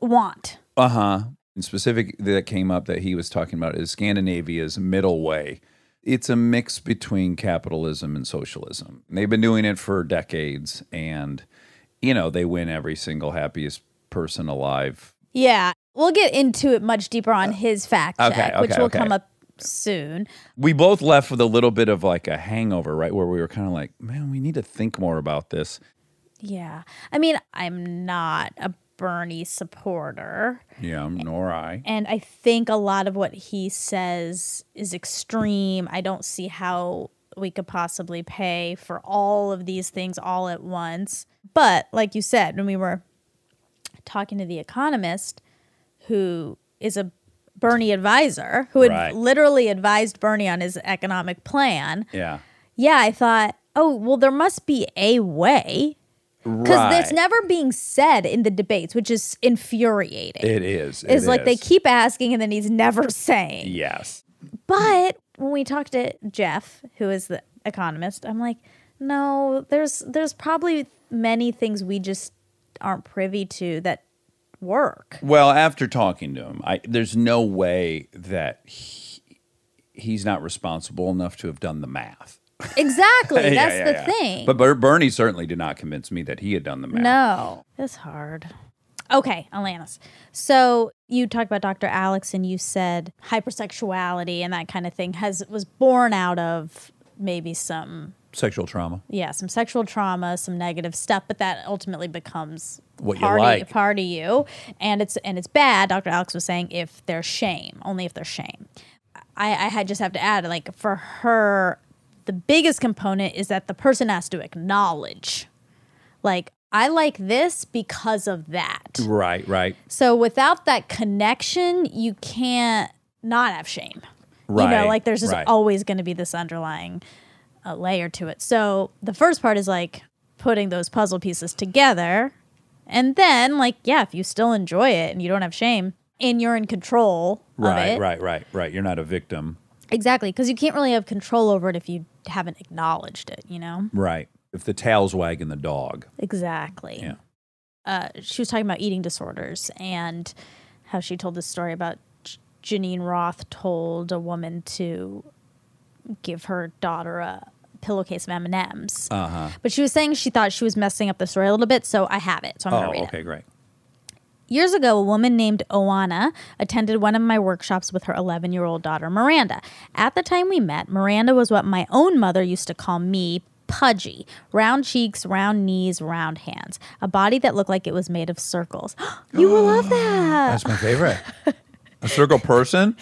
want. Uh huh. And specific, that came up that he was talking about is Scandinavia's middle way. It's a mix between capitalism and socialism. They've been doing it for decades, and you know they win every single happiest person alive. Yeah. We'll get into it much deeper on uh, his fact check, okay, which will okay. come up soon. We both left with a little bit of like a hangover, right? Where we were kind of like, man, we need to think more about this. Yeah. I mean, I'm not a Bernie supporter. Yeah, nor I. And I think a lot of what he says is extreme. I don't see how we could possibly pay for all of these things all at once. But like you said, when we were talking to the economist who is a Bernie advisor, who had Right. literally advised Bernie on his economic plan, Yeah. yeah, I thought, oh, well, there must be a way. Because Right. it's never being said in the debates, which is infuriating It is. is like they keep asking and then he's never saying. Yes. But when we talked to Jeff, who is the economist, I'm like, no, there's there's probably many things we just aren't privy to that work. Well, after talking to him, I, there's no way that he, he's not responsible enough to have done the math. Exactly. That's yeah, the yeah. thing. But Ber- Bernie certainly did not convince me that he had done the math. No, it's hard. Okay, Alanis. So you talked about Dr. Alex, and you said hypersexuality and that kind of thing has was born out of maybe some Sexual trauma. yeah some sexual trauma, some negative stuff, but that ultimately becomes What you part of- like. part of you, and it's and it's bad. Dr. Alex was saying if there's shame, only if there's shame. I, I had just have to add like for her, the biggest component is that the person has to acknowledge, like I like this because of that. Right, right. So without that connection, you can't not have shame. You know, Right, like there's just right. always going to be this underlying uh, layer to it. So the first part is like putting those puzzle pieces together. And then, like, yeah, if you still enjoy it and you don't have shame and you're in control of Right, it. right, right, right. You're not a victim. Exactly. Because you can't really have control over it if you haven't acknowledged it, you know? Right. If the tail's wagging the dog. Exactly. Yeah. uh, she was talking about eating disorders and how she told this story about Geneen Roth told a woman to give her daughter a pillowcase of M and M's. Uh-huh. But she was saying she thought she was messing up the story a little bit, so I have it. So I'm Oh, gonna read it. okay, great. Years ago, a woman named Oana attended one of my workshops with her 11 year old daughter, Miranda. At the time we met, Miranda was what my own mother used to call me pudgy round cheeks, round knees, round hands, a body that looked like it was made of circles. you will love that. That's my favorite. a circle person?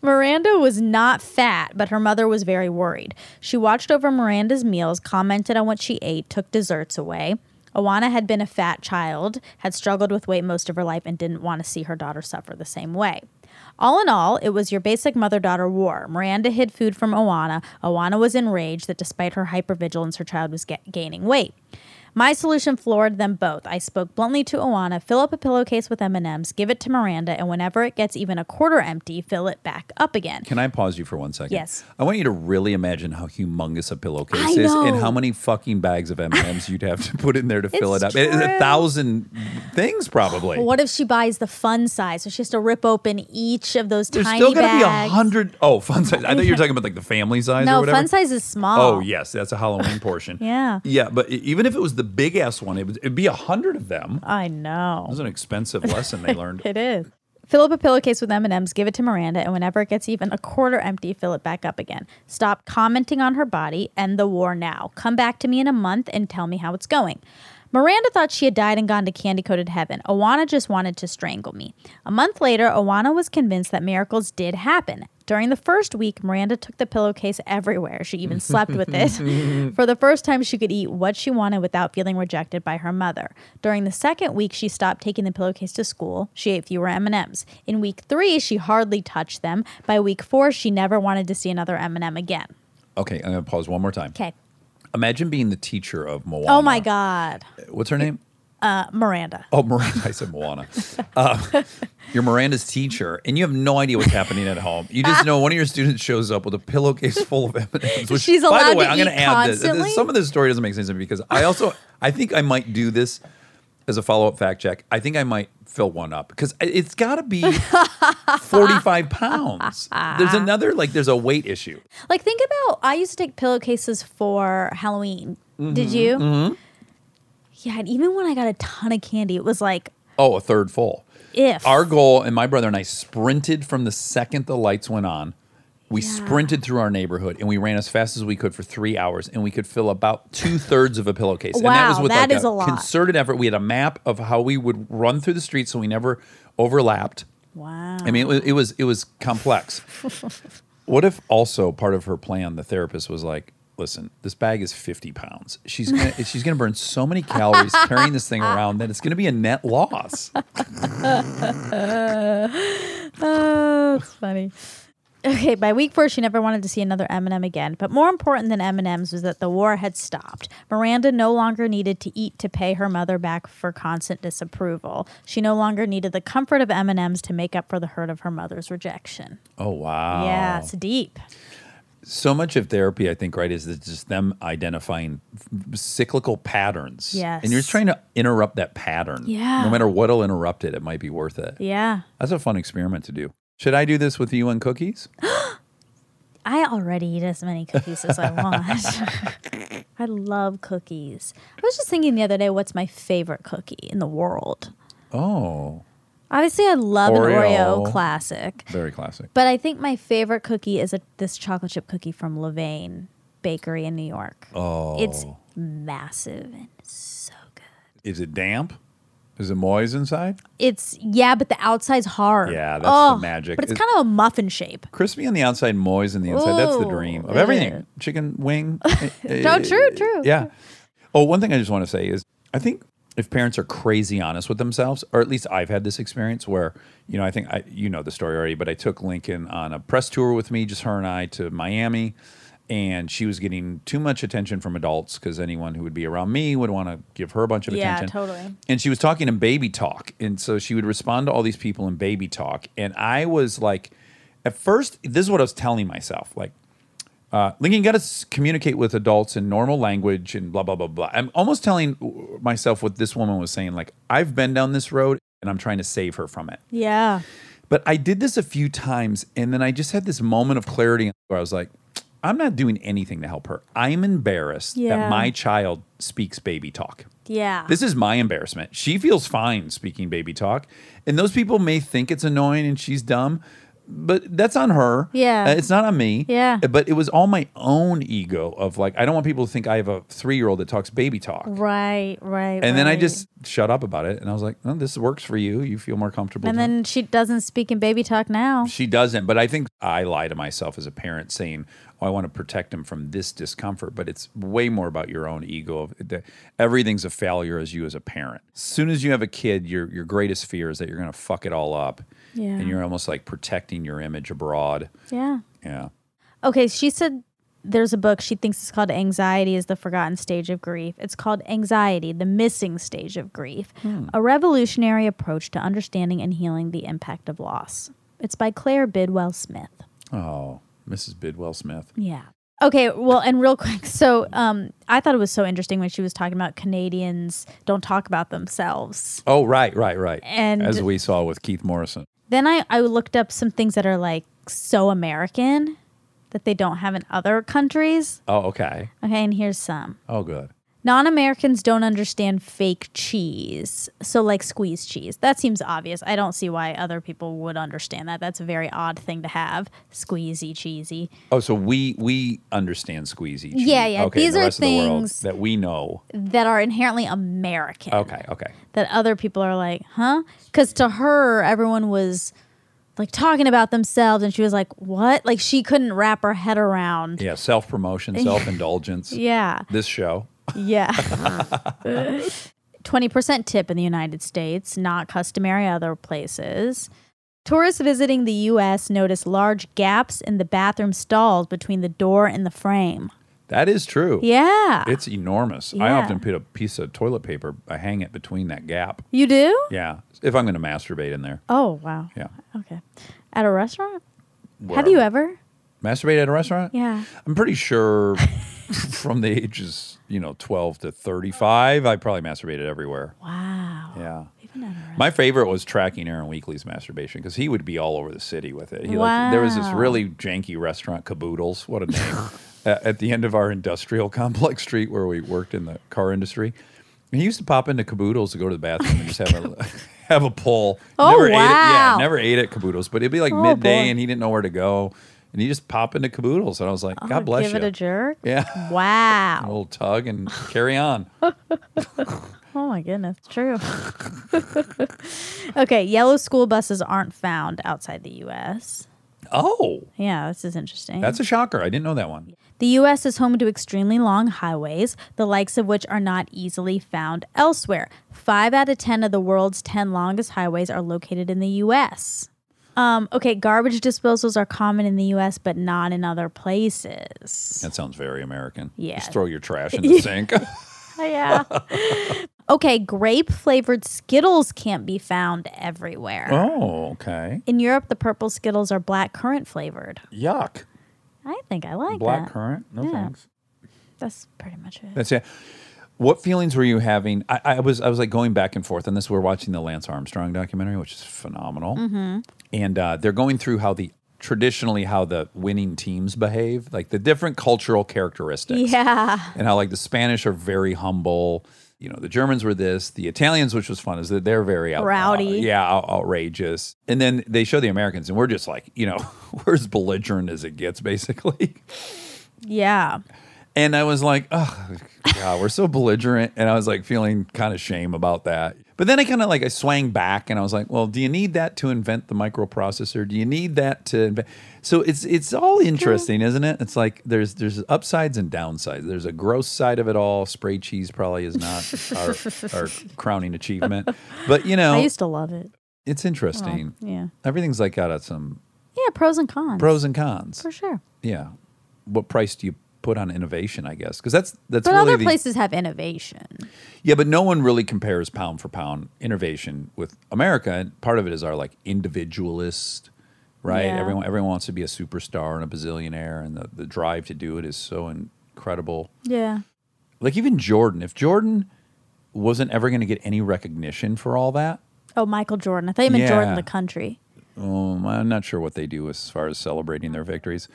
Miranda was not fat, but her mother was very worried. She watched over Miranda's meals, commented on what she ate, took desserts away. Owana had been a fat child, had struggled with weight most of her life, and didn't want to see her daughter suffer the same way. All in all, it was your basic mother daughter war. Miranda hid food from Owana. Owana was enraged that despite her hypervigilance, her child was get- gaining weight. My solution floored them both. I spoke bluntly to Owana, fill up a pillowcase with M&Ms, give it to Miranda, and whenever it gets even a quarter empty, fill it back up again. Can I pause you for one second? Yes. I want you to really imagine how humongous a pillowcase I is and how many fucking bags of M&Ms you'd have to put in there to fill it up. It- true. A thousand things probably. What if she buys the fun size? So she has to rip open each of those There's tiny still got to be a hundred. Oh, fun size. I thought you were talking about like the family size or No, whatever. fun size is small. Oh yes, that's a Halloween portion. Yeah. Yeah, but even if it was the big ass one, it would it'd be a hundred of them. I know. It was an expensive lesson they learned. It is. Fill up a pillowcase with M&Ms, give it to Miranda, and whenever it gets even a quarter empty, fill it back up again. Stop commenting on her body. End the war now. Come back to me in a month and tell me how it's going. Miranda thought she had died and gone to candy coated heaven. Owana just wanted to strangle me. A month later, Owana was convinced that miracles did happen. During the first week, Miranda took the pillowcase everywhere. She even slept with it. For the first time, she could eat what she wanted without feeling rejected by her mother. During the second week, she stopped taking the pillowcase to school. She ate fewer M&Ms. In week 3, she hardly touched them. By week 4, she never wanted to see another M&M again. Okay, I'm gonna pause one more time. Okay. Imagine being the teacher of Moana. Oh my god. What's her name? Uh, Miranda. Oh, Miranda. I said Moana. Uh, you're Miranda's teacher, and you have no idea what's happening at home. You just know one of your students shows up with a pillowcase full of M&Ms. Which, She's by the way, to I'm going to add this. constantly? Some of this story doesn't make sense to me because I also I think I might do this as a follow up fact check. I think I might fill one up because it's got to be 45 pounds. There's another like there's a weight issue. Like think about I used to take pillowcases for Halloween. Mm-hmm. Did you? Yeah, and even when I got a ton of candy, it was like Oh, a third full. if Our goal, and my brother and I sprinted from the second the lights went on. We sprinted through our neighborhood and we ran as fast as we could for three hours, and we could fill about two thirds of a pillowcase. and that was Wow, with that like is a, a lot. concerted effort. We had a map of how we would run through the streets, so we never overlapped. wow. I mean, it was it was, it was complex. what if also part of her plan, the therapist was like, "Listen, this bag is fifty pounds. She's gonna, she's going to burn so many calories carrying this thing around that it's going to be a net loss." Oh, it's funny. Okay, by week four, she never wanted to see another M&M again. But more important than M&Ms was that the war had stopped. Miranda no longer needed to eat to pay her mother back for constant disapproval. She no longer needed the comfort of M&Ms to make up for the hurt of her mother's rejection. Oh wow! Yeah, it's deep. So much of therapy, I think, right, is just them identifying cyclical patterns. Yes. And you're just trying to interrupt that pattern. Yeah. No matter what'll interrupt it, it might be worth it. Yeah. That's a fun experiment to do. Should I do this with you and cookies? I already eat as many cookies as I want. I love cookies. I was just thinking the other day, what's my favorite cookie in the world? Oh, Obviously, I love an Oreo. Oreo classic, very classic. but I think my favorite cookie is a, this chocolate chip cookie from Levain Bakery in New York. Oh. It's massive and so good. Is it damp? Is it moist inside? It's yeah, but the outside's hard. Yeah, that's the magic. But it's It- kind of a muffin shape. Crispy on the outside, moist on the inside. That's the Ooh, dream of everything. Chicken wing. Eh, no, eh, true, true. Yeah. Oh, one thing I just want to say is I think if parents are crazy honest with themselves, or at least I've had this experience where, you know, I think I you know the story already, but I took Lincoln on a press tour with me, just her and I to Miami. And she was getting too much attention from adults because anyone who would be around me would want to give her a bunch of Yeah, attention. totally. And she was talking in baby talk. And so she would respond to all these people in baby talk. And I was like, at first, this is what I was telling myself. Like, uh, Lincoln, got to communicate with adults in normal language and blah, blah, blah, blah. I'm almost telling myself what this woman was saying. Like, I've been down this road and I'm trying to save her from it. Yeah. But I did this a few times, and then I just had this moment of clarity where I was like, I'm not doing anything to help her. I'm embarrassed Yeah. that my child speaks baby talk. Yeah. This is my embarrassment. She feels fine speaking baby talk, and those people may think it's annoying and she's dumb, but that's on her. Yeah. Uh, it's not on me. Yeah. But it was all my own ego of like, I don't want people to think I have a three year old that talks baby talk. right, right. And then I just shut up about it. And I was like, "Oh, this works for you. You feel more comfortable." And then she doesn't speak in baby talk now. she doesn't, but I think I lie to myself as a parent saying, "Oh, I want to protect him from this discomfort." But it's way more about your own ego. Of the, everything's a failure as you as a parent. As soon as you have a kid, your your greatest fear is that you're going to fuck it all up, Yeah. and you're almost like protecting your image abroad. Yeah. Yeah. Okay, she said there's a book she thinks it's called Anxiety is the Forgotten Stage of Grief. It's called Anxiety, the Missing Stage of Grief, a revolutionary approach to understanding and healing the impact of loss. It's by Claire Bidwell Smith. Oh, Mrs. Bidwell Smith. Yeah. Okay, well, and real quick, so um, I thought it was so interesting when she was talking about Canadians don't talk about themselves. Oh, right, right, right. And- as we saw with Keith Morrison. Then I, I looked up some things that are like so American that they don't have in other countries. Oh, okay. Okay, and here's some. Oh, good. Non Americans don't understand fake cheese. So, like squeeze cheese. That seems obvious. I don't see why other people would understand that. That's a very odd thing to have. Squeezy, cheesy. Oh, so we we understand squeezy. cheese. Yeah, yeah. Okay, These the are rest of the world things- that we know. That are inherently American. Okay, okay. That other people are like, huh? Because to her, everyone was like talking about themselves and she was like, what? Like she couldn't wrap her head around. Yeah, self promotion, self indulgence. Yeah. This show. Yeah. 20% tip in the United States, not customary other places. Tourists visiting the U.S. notice large gaps in the bathroom stalls between the door and the frame. That is true. Yeah. It's enormous. I often put a piece of toilet paper, I hang it between that gap. you do? Yeah. If I'm going to masturbate in there. Oh, wow. Yeah. Okay. At a restaurant? Have you ever? Masturbate at a restaurant? Yeah. I'm pretty sure from the ages, you know, 12 to 35, I probably masturbated everywhere. Wow. Yeah. Even at a restaurant. My favorite was tracking Aaron Weekly's masturbation because he would be all over the city with it. He like, there was this really janky restaurant, Caboodles, what a name, at, at the end of our industrial complex street where we worked in the car industry. And he used to pop into Caboodles to go to the bathroom and just have a have a pull. Oh, never ate it, yeah, never ate at Caboodles, but it'd be like Oh, midday boy. and he didn't know where to go. And you just pop into Caboodles. And I was like, Oh, God bless Give you. Give it a jerk? yeah. A Wow. little tug and carry on. Oh my goodness, true. okay, yellow school buses aren't found outside the U.S. Oh, Yeah, this is interesting. that's a shocker. I didn't know that one. the U.S. is home to extremely long highways, the likes of which are not easily found elsewhere. Five out of 10 of the world's 10 longest highways are located in the U.S. Um, okay, garbage disposals are common in the U.S., but not in other places. That sounds very American. Yeah. Just throw your trash in the sink. yeah. okay, grape flavored Skittles can't be found everywhere. oh, okay. In Europe, the purple Skittles are black currant flavored. Yuck. I think I like Black that. currant? No Yeah. thanks. That's pretty much it. That's it. What feelings were you having? I, I was I was like going back and forth on this. We're watching the Lance Armstrong documentary, which is phenomenal, Mm-hmm. and uh, they're going through how the traditionally how the winning teams behave, like the different cultural characteristics. Yeah. and how like the Spanish are very humble. You know, the Germans were this. The Italians, which was fun, is that they're very out, Rowdy. uh, yeah, out- outrageous. And then they show the Americans, and we're just like, you know, we're as belligerent as it gets, basically. Yeah. And I was like, oh, God, we're so belligerent. And I was like feeling kind of shame about that. But then I kind of like, I swang back and I was like, well, do you need that to invent the microprocessor? Do you need that to invent? So it's it's all interesting, isn't it? It's like there's there's upsides and downsides. There's a gross side of it all. Spray cheese probably is not our, our crowning achievement. But, you know, I used to love it. it's interesting. Yeah. Everything's like got some Yeah, pros and cons. pros and cons. For sure. Yeah. What price do you put on innovation, I guess? Because that's, that's But really other the, places have innovation. Yeah, but no one really compares pound for pound innovation with America. And part of it is our like individualist, right? Yeah. Everyone everyone wants to be a superstar and a bazillionaire, and the, the drive to do it is so incredible. Yeah. Like even Jordan, if Jordan wasn't ever going to get any recognition for all that, Oh, Michael Jordan. I thought you meant Jordan the country. um, I'm not sure what they do as far as celebrating their victories.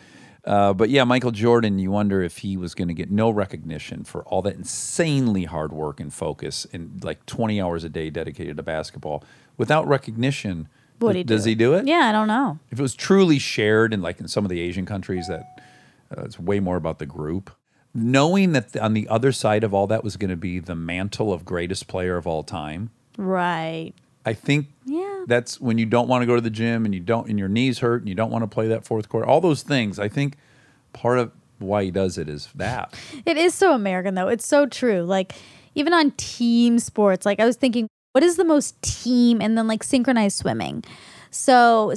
Uh, but yeah, Michael Jordan, you wonder if he was going to get no recognition for all that insanely hard work and focus and like 20 hours a day dedicated to basketball without recognition. Would he does do he do it? Yeah, I don't know. If it was truly shared in like in some of the Asian countries that uh, it's way more about the group. knowing that th- on the other side of all that was going to be the mantle of greatest player of all time. Right. I think Yeah. That's when you don't want to go to the gym and you don't and your knees hurt and you don't want to play that fourth quarter. All those things. I think part of why he does it is that. It is so American though. It's so true. Like even on team sports, like I was thinking, what is the most team and then like synchronized swimming. So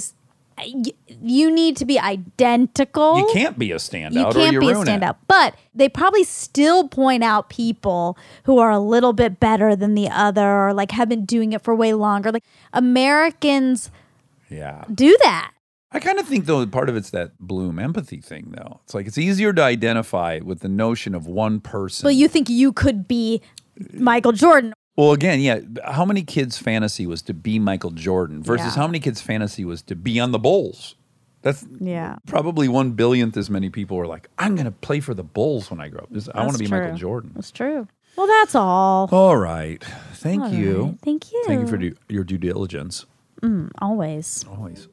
you need to be identical. You can't be a standout You can't you be a ruin it. standout. But they probably still point out people who are a little bit better than the other or like have been doing it for way longer. Like Americans Yeah. do that. I kind of think though part of it's that Bloom empathy thing though. It's like it's easier to identify with the notion of one person. Well, you think you could be Michael Jordan. Well, again, yeah. How many kids' fantasy was to be Michael Jordan versus Yeah. how many kids' fantasy was to be on the Bulls? That's Yeah. probably one billionth as many people were like, I'm going to play for the Bulls when I grow up. I want to be Michael. Jordan. That's true. Well, that's all. All right. Thank All you. right. Thank you. Thank you for do, your due diligence. Mm, always. Always.